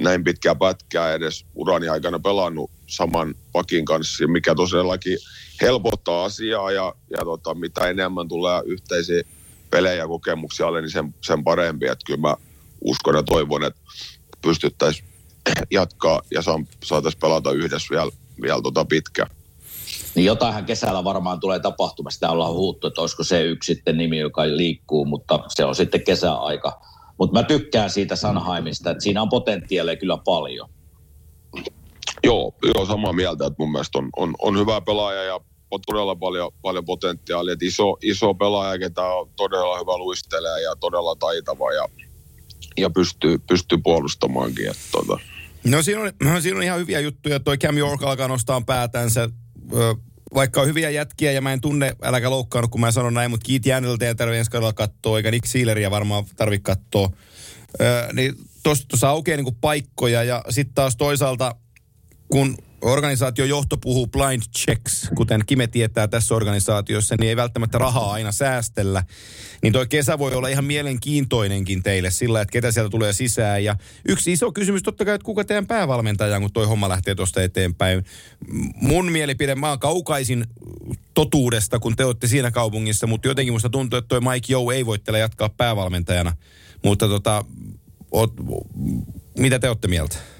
näin pitkää pätkää edes urani aikana pelannut saman pakin kanssa, mikä tosiaankin helpottaa asiaa ja, ja tota, mitä enemmän tulee yhteisiä pelejä ja kokemuksia alle, niin sen, sen parempi. Että kyllä mä uskon ja toivon, että pystyttäisiin jatkaa ja saataisiin pelata yhdessä vielä, vielä tota pitkään. Niin jotainhan kesällä varmaan tulee tapahtumaan. Sitä ollaan huuttu, että olisiko se yksi sitten nimi, joka liikkuu, mutta se on sitten kesäaika. Mutta mä tykkään siitä Sanheimista, että siinä on potentiaalia kyllä paljon. Joo, joo samaa mieltä, että mun mielestä on, on, on hyvä pelaaja ja on todella paljon, paljon potentiaalia. Että iso, iso pelaaja, ketä on todella hyvä luistelee ja todella taitava ja, ja pystyy, pystyy puolustamaankin. Että, tota. No siinä on, no siinä on ihan hyviä juttuja. Toi Cam York alkaa nostaa päätänsä. Vaikka on hyviä jätkiä ja mä en tunne, äläkä loukkaannut, kun mä sanon näin, mutta Keith Jäneltä ei tarvitse ensi kaudella katsoa, eikä Nick Sealeria varmaan tarvitse katsoa. Niin tuossa aukeaa niinku paikkoja ja sitten taas toisaalta, kun organisaation johto puhuu blind checks, kuten Kime tietää tässä organisaatiossa, niin ei välttämättä rahaa aina säästellä. Niin toi kesä voi olla ihan mielenkiintoinenkin teille sillä, että ketä sieltä tulee sisään. Ja yksi iso kysymys totta kai, että kuka teidän päävalmentaja, kun toi homma lähtee tuosta eteenpäin. Mun mielipide, mä oon kaukaisin totuudesta, kun te olette siinä kaupungissa, mutta jotenkin musta tuntuu, että toi Mike Joe ei voi jatkaa päävalmentajana. Mutta tota, oot, mitä te olette mieltä?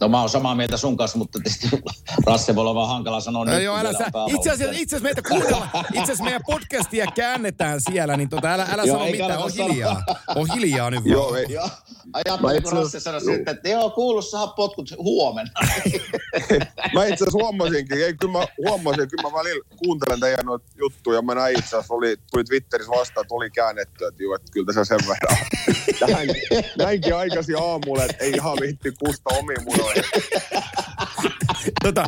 No mä oon samaa mieltä sun kanssa, mutta tietysti Rasse voi olla vähän hankala sanoa. No, joo, älä sä, itse asiassa, itse asiassa meitä kuunnella, itse asiassa meidän podcastia käännetään siellä, niin tota, älä, älä joo, sano mitään, on hiljaa. On hiljaa nyt Joo, ei. Joo, ajattelin, kun Rasse sanoi sitten, että joo, kuulu saa potkut huomenna. mä itse asiassa huomasinkin, ei, kyllä mä huomasin, kyllä mä välillä kuuntelen teidän noita juttuja, mä näin itse asiassa, oli, tuli Twitterissä vastaan, että oli käännetty, että joo, että kyllä tässä sen verran. Tähän, näinkin aikaisin aamulla, että ei ihan viitti kusta omiin munoihin. Tota,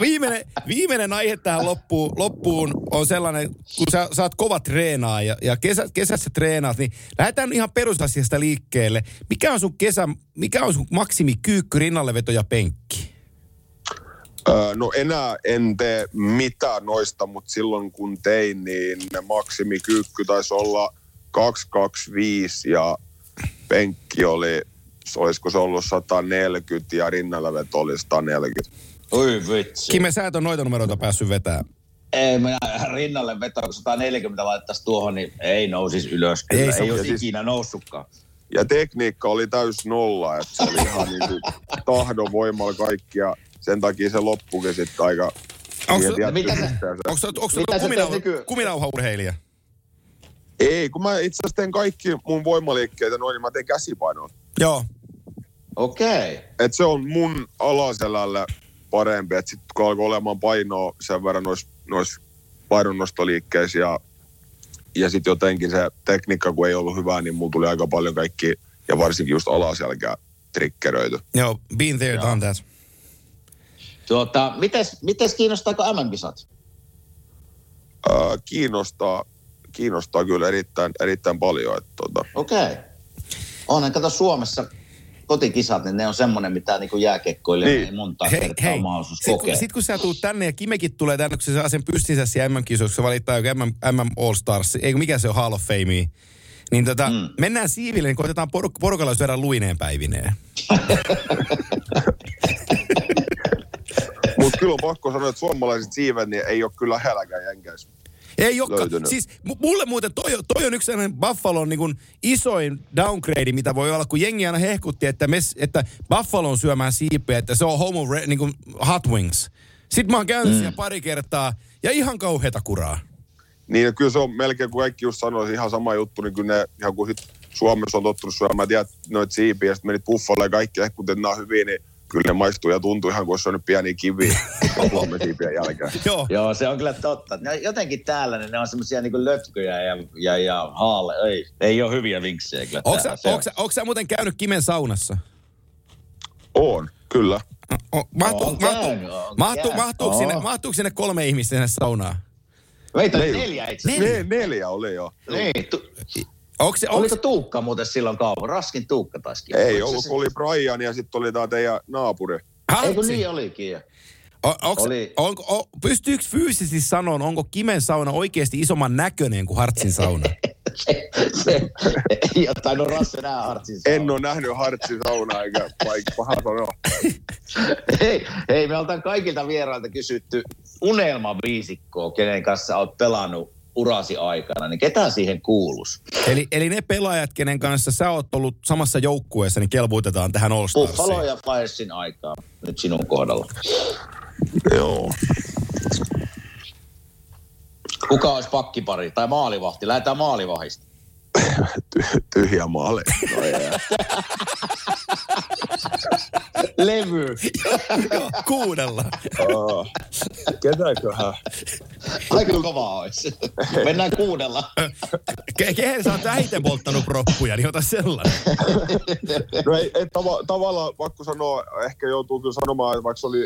viimeinen, viimeinen aihe tähän loppuun, loppuun on sellainen, kun sä, sä oot kova treenaa ja, ja kesä, kesässä treenaat, niin lähdetään ihan perusasiasta liikkeelle. Mikä on sun kesä, mikä on sun maksimi kyykky, rinnalleveto ja penkki? Öö, no enää en tee mitään noista, mutta silloin kun tein, niin maksimikyykky taisi olla 225 ja penkki oli olisiko se ollut 140 ja rinnalla veto oli 140. Oi vitsi. Kime, sä et ole noita numeroita päässyt vetämään. Ei, minä rinnalle veto, kun 140 laittaisi tuohon, niin ei nousisi ylös. Kyllä. Ei, ei olisi siis... ikinä noussutkaan. Ja tekniikka oli täys nolla, että se oli ihan niin kuin tahdon voimalla kaikki ja sen takia se loppukin sitten aika... Onko se, onko se kuminauha, kuminauhaurheilija? Ei, kun mä itse asiassa teen kaikki mun voimaliikkeitä noin, niin mä teen käsipainoa. Joo. Okei. Okay. Et se on mun alaselälle parempi, että sitten kun alkoi olemaan painoa sen verran noissa nois painonnostoliikkeissä ja, ja sitten jotenkin se tekniikka, kun ei ollut hyvää, niin mulla tuli aika paljon kaikki, ja varsinkin just alaselkä triggeröity. Joo, been there, done that. Tuota, mites, mites kiinnostaako MM-kisat? Äh, kiinnostaa, kiinnostaa kyllä erittäin, erittäin paljon. Tota. Okei. Okay. Onhan, kato Suomessa kotikisat, niin ne on semmoinen, mitä niin jääkekkoille niin. ei monta hei, kertaa hei. mahdollisuus sit, kokea. Sitten kun sä tulet tänne ja Kimekin tulee tänne, kun se saa sen pystinsä siellä MM-kisoissa, valittaa joku MM, MM All Stars, ei mikä se on Hall of Fame, niin tota, mm. mennään siiville, niin koitetaan por- porukalla syödä luineen päivineen. Mutta kyllä on pakko sanoa, että suomalaiset siivet niin ei ole kyllä jänkäis. Ei olekaan. Siis mulle muuten toi, toi on yksi sellainen Buffalon niin kuin isoin downgrade, mitä voi olla, kun jengi aina hehkutti, että, mes, että Buffalo on syömään siipeä, että se on homo re, niin kuin hot wings. Sitten mä oon käynyt mm. siellä pari kertaa ja ihan kauheata kuraa. Niin, kyllä se on melkein, kuin kaikki just sanoi, ihan sama juttu, niin kuin ne, ihan kuin sit Suomessa on tottunut syömään, mä tiedän, noita siipiä, ja sitten menit Buffalolle ja kaikki, kuten nämä on hyviä, niin kyllä ne maistuu ja tuntuu ihan kuin se on nyt pieni kivi siipien jälkeen. Joo. Joo, se on kyllä totta. Ne, jotenkin täällä ne, ne on semmoisia niin lötköjä ja, ja, ja haale. Ei, ei ole hyviä vinksejä kyllä Onko sä, onko, onko sä muuten käynyt Kimen saunassa? On, kyllä. O, mahtu, on mahtu, mahtu, mahtuuko, sinne, mahtuuko sinne kolme ihmistä sinne saunaan? Meitä oli neljä itse Neljä, neljä oli jo. Niin, tu- Onko se, Oliko Tuukka muuten silloin kauan? Raskin Tuukka taisikin. Ei ollut, se... oli Brian ja sitten oli tämä teidän naapuri. Eikö niin olikin? O, onks, oli... onko, o, pystyykö fyysisesti sanoa, onko Kimen sauna oikeasti isomman näköinen kuin Hartsin sauna? se, se, jotain on Rasse nää Hartsin sauna. En ole nähnyt Hartsin saunaa, eikä paikka paha sanoa. hei, hei, me oltaan kaikilta vierailta kysytty unelmaviisikkoa, kenen kanssa olet pelannut urasi aikana, niin ketä siihen kuulus? Eli, eli ne pelaajat, kenen kanssa sä oot ollut samassa joukkueessa, niin kelpuutetaan tähän All Starsiin. Buffalo ja Firesin aikaa nyt sinun kohdalla. Joo. Kuka olisi pakkipari tai maalivahti? Lähdetään maalivahista. Ty- tyhjä maali. No Levy. Joo, kuudella. Oh. Ketäköhän? Aika kova olisi. Mennään kuudella. Ke- kehen sä oot vähiten polttanut proppuja, niin ota sellainen. No ei, ei tava, tavallaan, vaikka sanoa, ehkä joutuu kyllä sanomaan, että vaikka se oli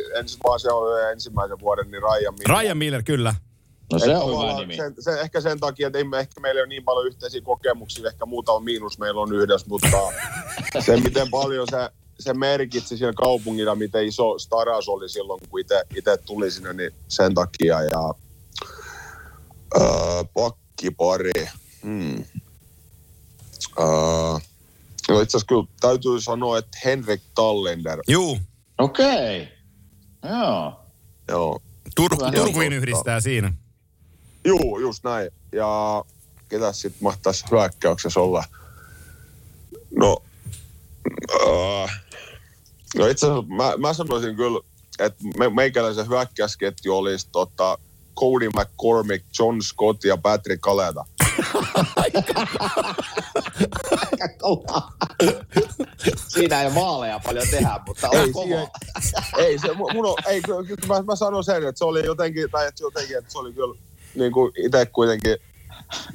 ensimmäisen vuoden, niin Ryan Miller. Ryan Miller, kyllä. No se on hyvä nimi. Sen, se, ehkä sen takia, että ei, me- ehkä meillä ei ole niin paljon yhteisiä kokemuksia, ehkä muutama miinus meillä on yhdessä, mutta se miten paljon se, se merkitsi siellä kaupungilla, miten iso staras oli silloin, kun itse tuli sinne, niin sen takia. Ja öö, pakkipari. Hmm. Öö, no itse asiassa kyllä täytyy sanoa, että Henrik Tallender, Juu, Okei. Joo. joo, Tur-. Turkuin yhdistää siinä. Juu, just näin. Ja ketä sitten mahtaisi hyökkäyksessä olla? No, äh, no itse asiassa mä, mä sanoisin kyllä, että me, meikäläisen hyökkäysketju olisi tota, Cody McCormick, John Scott ja Patrick Kaleta. Siinä ei vaaleja paljon tehdä, mutta on Ei, kova. siihen- ei, se, mu- mun on, ei, kyllä, mä, mä sanon sen, että se oli jotenkin, tai että jotenkin, että se oli kyllä niin kuin itse kuitenkin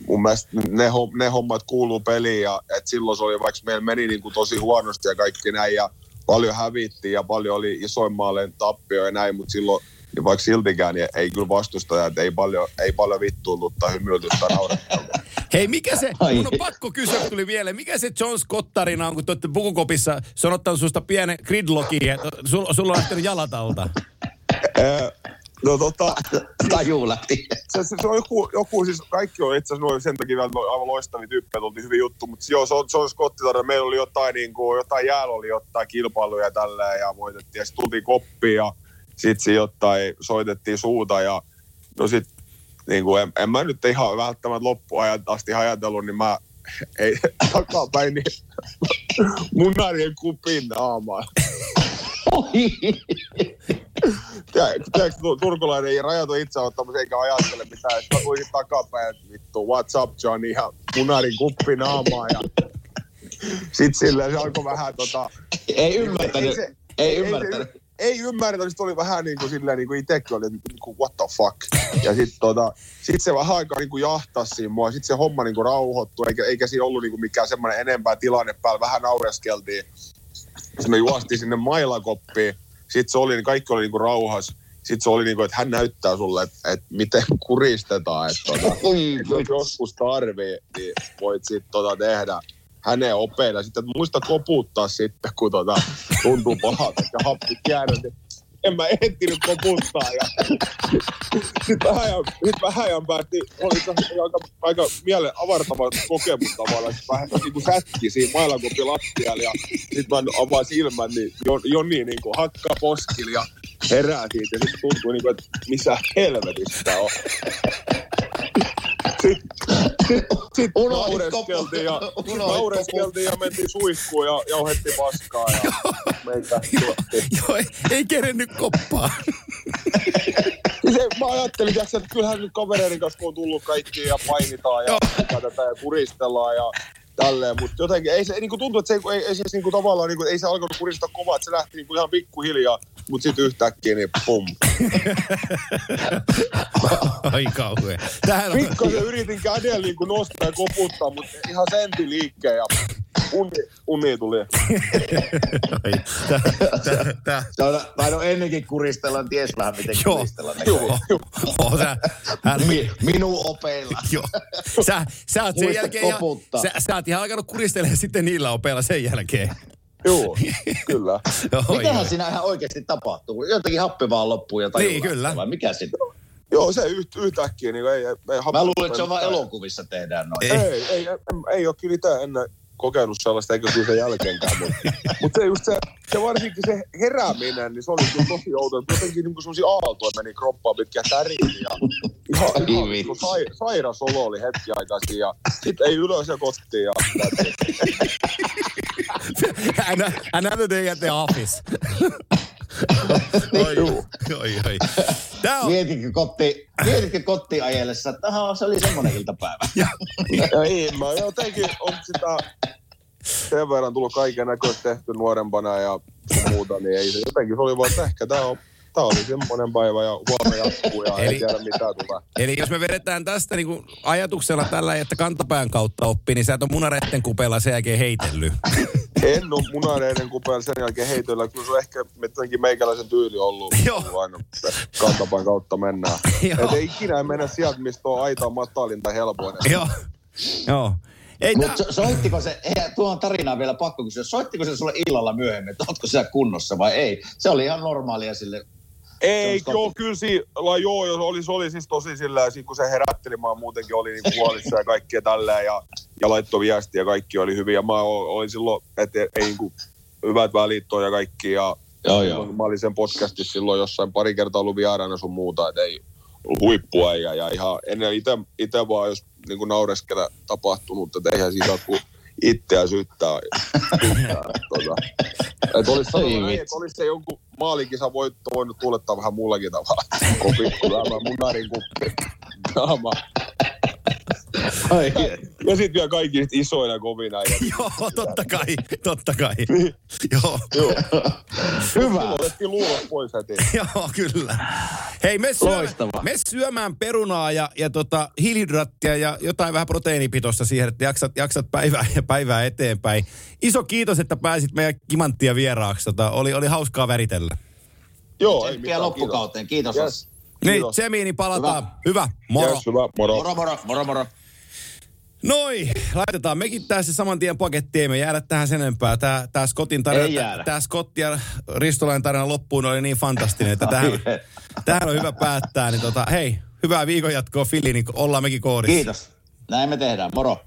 mun mielestä ne, ne hommat kuuluu peliin ja että silloin se oli, vaikka meillä meni niin kuin tosi huonosti ja kaikki näin ja paljon hävittiin ja paljon oli isoin maalleen tappio ja näin, mutta silloin niin vaikka siltikään niin ei kyllä vastustajat, ei paljon, ei paljon vittuillut tai hymyilty tai naurettu. Hei, mikä se, Ai. mun on pakko kysyä, tuli vielä, mikä se John Scott tarina on, kun te olette pukukopissa, se on ottanut susta pienen gridlockin, että sulla, sulla on lähtenyt jalat alta. No tota, Taju lähti. se, se, se on joku, joku, siis kaikki on itse asiassa noin sen takia vielä aivan loistavia tyyppejä, oltiin hyvin juttu, mutta joo, se on, se on skottitarina. Meillä oli jotain, niin kuin, jotain jäällä oli jotain kilpailuja tällä ja voitettiin ja sitten tultiin koppiin ja sitten jotain soitettiin suuta ja no sit niin kuin, en, en, mä nyt ihan välttämättä loppuajan asti ajatellut, niin mä ei takapäin niin munarien kupin naamaan. Tiedätkö, tiedätkö, tu- turkulainen ei rajoita itse ottamassa eikä ajattele mitään. Sitten mä tulisin takapäin, että vittu, what's up Johnny, ja munarin kuppi naamaa. Ja sitten silleen se alkoi vähän tota... Ei ymmärtänyt. se- Ei ymmärtänyt. Ei, ei ymmärtänyt, sitten oli vähän niin kuin silleen, niin kuin itsekin oli, että niin kuin, what the fuck. Ja sitten tota, sit se vähän aikaa niin kuin jahtasi siinä mua, sitten se homma niin kuin rauhoittui, eikä, eikä siinä ollut niin kuin mikään semmoinen enempää tilanne päällä, vähän naureskeltiin. Sitten me juostiin sinne mailakoppiin, sitten se oli, niin kaikki oli niin kuin rauhas. Sitten se oli niin kuin, että hän näyttää sulle, että, että miten kuristetaan, että tota, että jos joskus tarvii, niin voit sitten tota tehdä hänen opeilla. Sitten muista koputtaa sitten, kun tota, tuntuu pahalta ja happi jäänyt. En mä ehtinyt koputtaa. Ja sitten vähän ajan, sit ajan päätti, oli aika, aika mielen avartava kokemus tavallaan. että Vähän niin kuin sätki siinä mailakopi lattialla ja sitten mä avaan silmän, niin Joni niin kuin hakkaa poskilla ja herää siitä. Ja sitten tuntuu, niin kuin, että missä helvetissä on. Sitten sit naureskeltiin ja, naureskeltiin ja mentiin suihkuun ja jauhettiin paskaa ja meitä tuotti. Joo, ei, ei kerennyt koppaa. Siis ei, mä ajattelin, että kyllähän nyt kavereiden kanssa kun on tullut kaikki ja painitaan ja tätä ja kuristellaan ja tälleen, mutta jotenkin ei se niin kuin tuntuu, että se ei, ei, ei se niin kuin tavallaan, niin kuin, ei se alkanut kuristaa kovaa, että se lähti niin kuin ihan pikkuhiljaa, mutta sitten yhtäkkiä niin pum. Ai kauhea. Tähän on, Pikkasen yritin kädellä niin kuin nostaa ja koputtaa, mutta ihan sentti liikkeen ja uni, uni tuli. mä en ole ennenkin kuristellaan, ties vähän miten Joo. kuristellaan. joo, joo, sä, hän, Mi, minun opeilla. joo. Sä, sä oot sen jälkeen, ja, koputtaa. sä, sä oot ihan alkanut kuristelemaan sitten niillä opeilla sen jälkeen. Joo, kyllä. Joo, Mitähän joo. siinä ihan oikeasti tapahtuu? Jotenkin happi vaan loppuu ja tajuu Niin, kyllä. Vai mikä siinä on? Joo, se yht, yhtäkkiä niin ei, ei, ei Mä luulen, että se on vain elokuvissa tehdään noin. Ei. Ei, ei, ei, ei ole kyllä itse ennen kokenut sellaista, eikä kyllä sen jälkeenkään. Mutta, mutta se just se, se varsinkin se herääminen, niin se oli kyllä tosi outo. Jotenkin niin semmoisia aaltoja meni kroppaan pitkä täriin ja ihan, ihan niin sai, sairas olo oli hetki aikaisin ja sitten ei ylös ja kotiin ja Another day at the office. oi, oi, oi. Tää on, Mietitkö kotti, mietitkö kotiin ajellessa, että aha, se oli semmoinen iltapäivä. ei, mä jotenkin on sitä sen verran tullut kaiken näköistä tehty nuorempana ja muuta, niin ei se jotenkin se oli vaan, että ehkä tämä on tää oli semmoinen päivä ja huomenna jatkuu ja Eli- ei tiedä mitä tulee. Eli jos me vedetään tästä niin kuin ajatuksella tällä, että kantapään kautta oppi, niin sä et ole munareitten kupeella sen jälkeen heitellyt. En ole munareiden kupeella sen jälkeen heitöllä. Kyllä se on ehkä jotenkin meikäläisen tyyli ollut, Joo. aina että kantapään kautta mennään. Joo. Et ei ikinä mennä sieltä, mistä on aita matalin tai helpoin. Joo. Joo. Ei tää, Mutta so, soittiko se, ei, tuohon tarinaan vielä pakko kysyä, soittiko se sulle illalla myöhemmin, että ootko siellä kunnossa vai ei? Se oli ihan normaalia sille. Ei, Se joo, kyllä si, la, joo, jos oli, se oli siis tosi sillä sit kun se herätteli, mä muutenkin oli niinku huolissa ja kaikkea tälleen ja, ja laittoi viestiä ja kaikki oli hyviä. Mä olin silloin, että ei niinku hyvät välit on ja kaikki ja Joo, kun mä olin sen podcastissa silloin jossain pari kertaa ollut vieraana sun muuta, että ei huippua ja, ja ihan ennen itse, vaan jos niin kuin naureskella tapahtunut, että eihän siitä ole kuin itseä syyttää. syyttää tota. Olisi näin, että olisi se jonkun maalikisa voitto voinut tuulettaa vähän mullakin tavalla. Kopikku, tämä munarin kuppi. Naama. Ai, Ja sitten vielä kaikki niitä isoina kovina. Ja, joo, totta kai, totta kai. Joo, joo. hyvä. Otettiin luulot pois heti. joo, kyllä. Hei, me, syö, Loistavaa. me syömään perunaa ja, ja tota, hiilihydraattia ja jotain vähän proteiinipitoista siihen, että jaksat, jaksat päivää ja päivää eteenpäin. Iso kiitos, että pääsit meidän kimanttia vieraaksi. Tota, oli, oli hauskaa väritellä. Joo, ei mitään. loppukauteen, kiitos. Yes. Yes. Niin, Kiitos. Tsemiini palataan. Hyvä. Hyvä, moro. Yes, hyvä, moro. Moro, moro, moro, moro. Noi, laitetaan mekin tässä saman tien pakettiin, ei me jäädä tähän sen enempää. Tää, tää Scottin tarina, tää Scott ja Ristolain tarina loppuun oli niin fantastinen, että tähän, tähän on hyvä päättää. Niin tota, hei, hyvää viikon jatkoa Fili, niin ollaan mekin koodissa. Kiitos. Näin me tehdään, moro.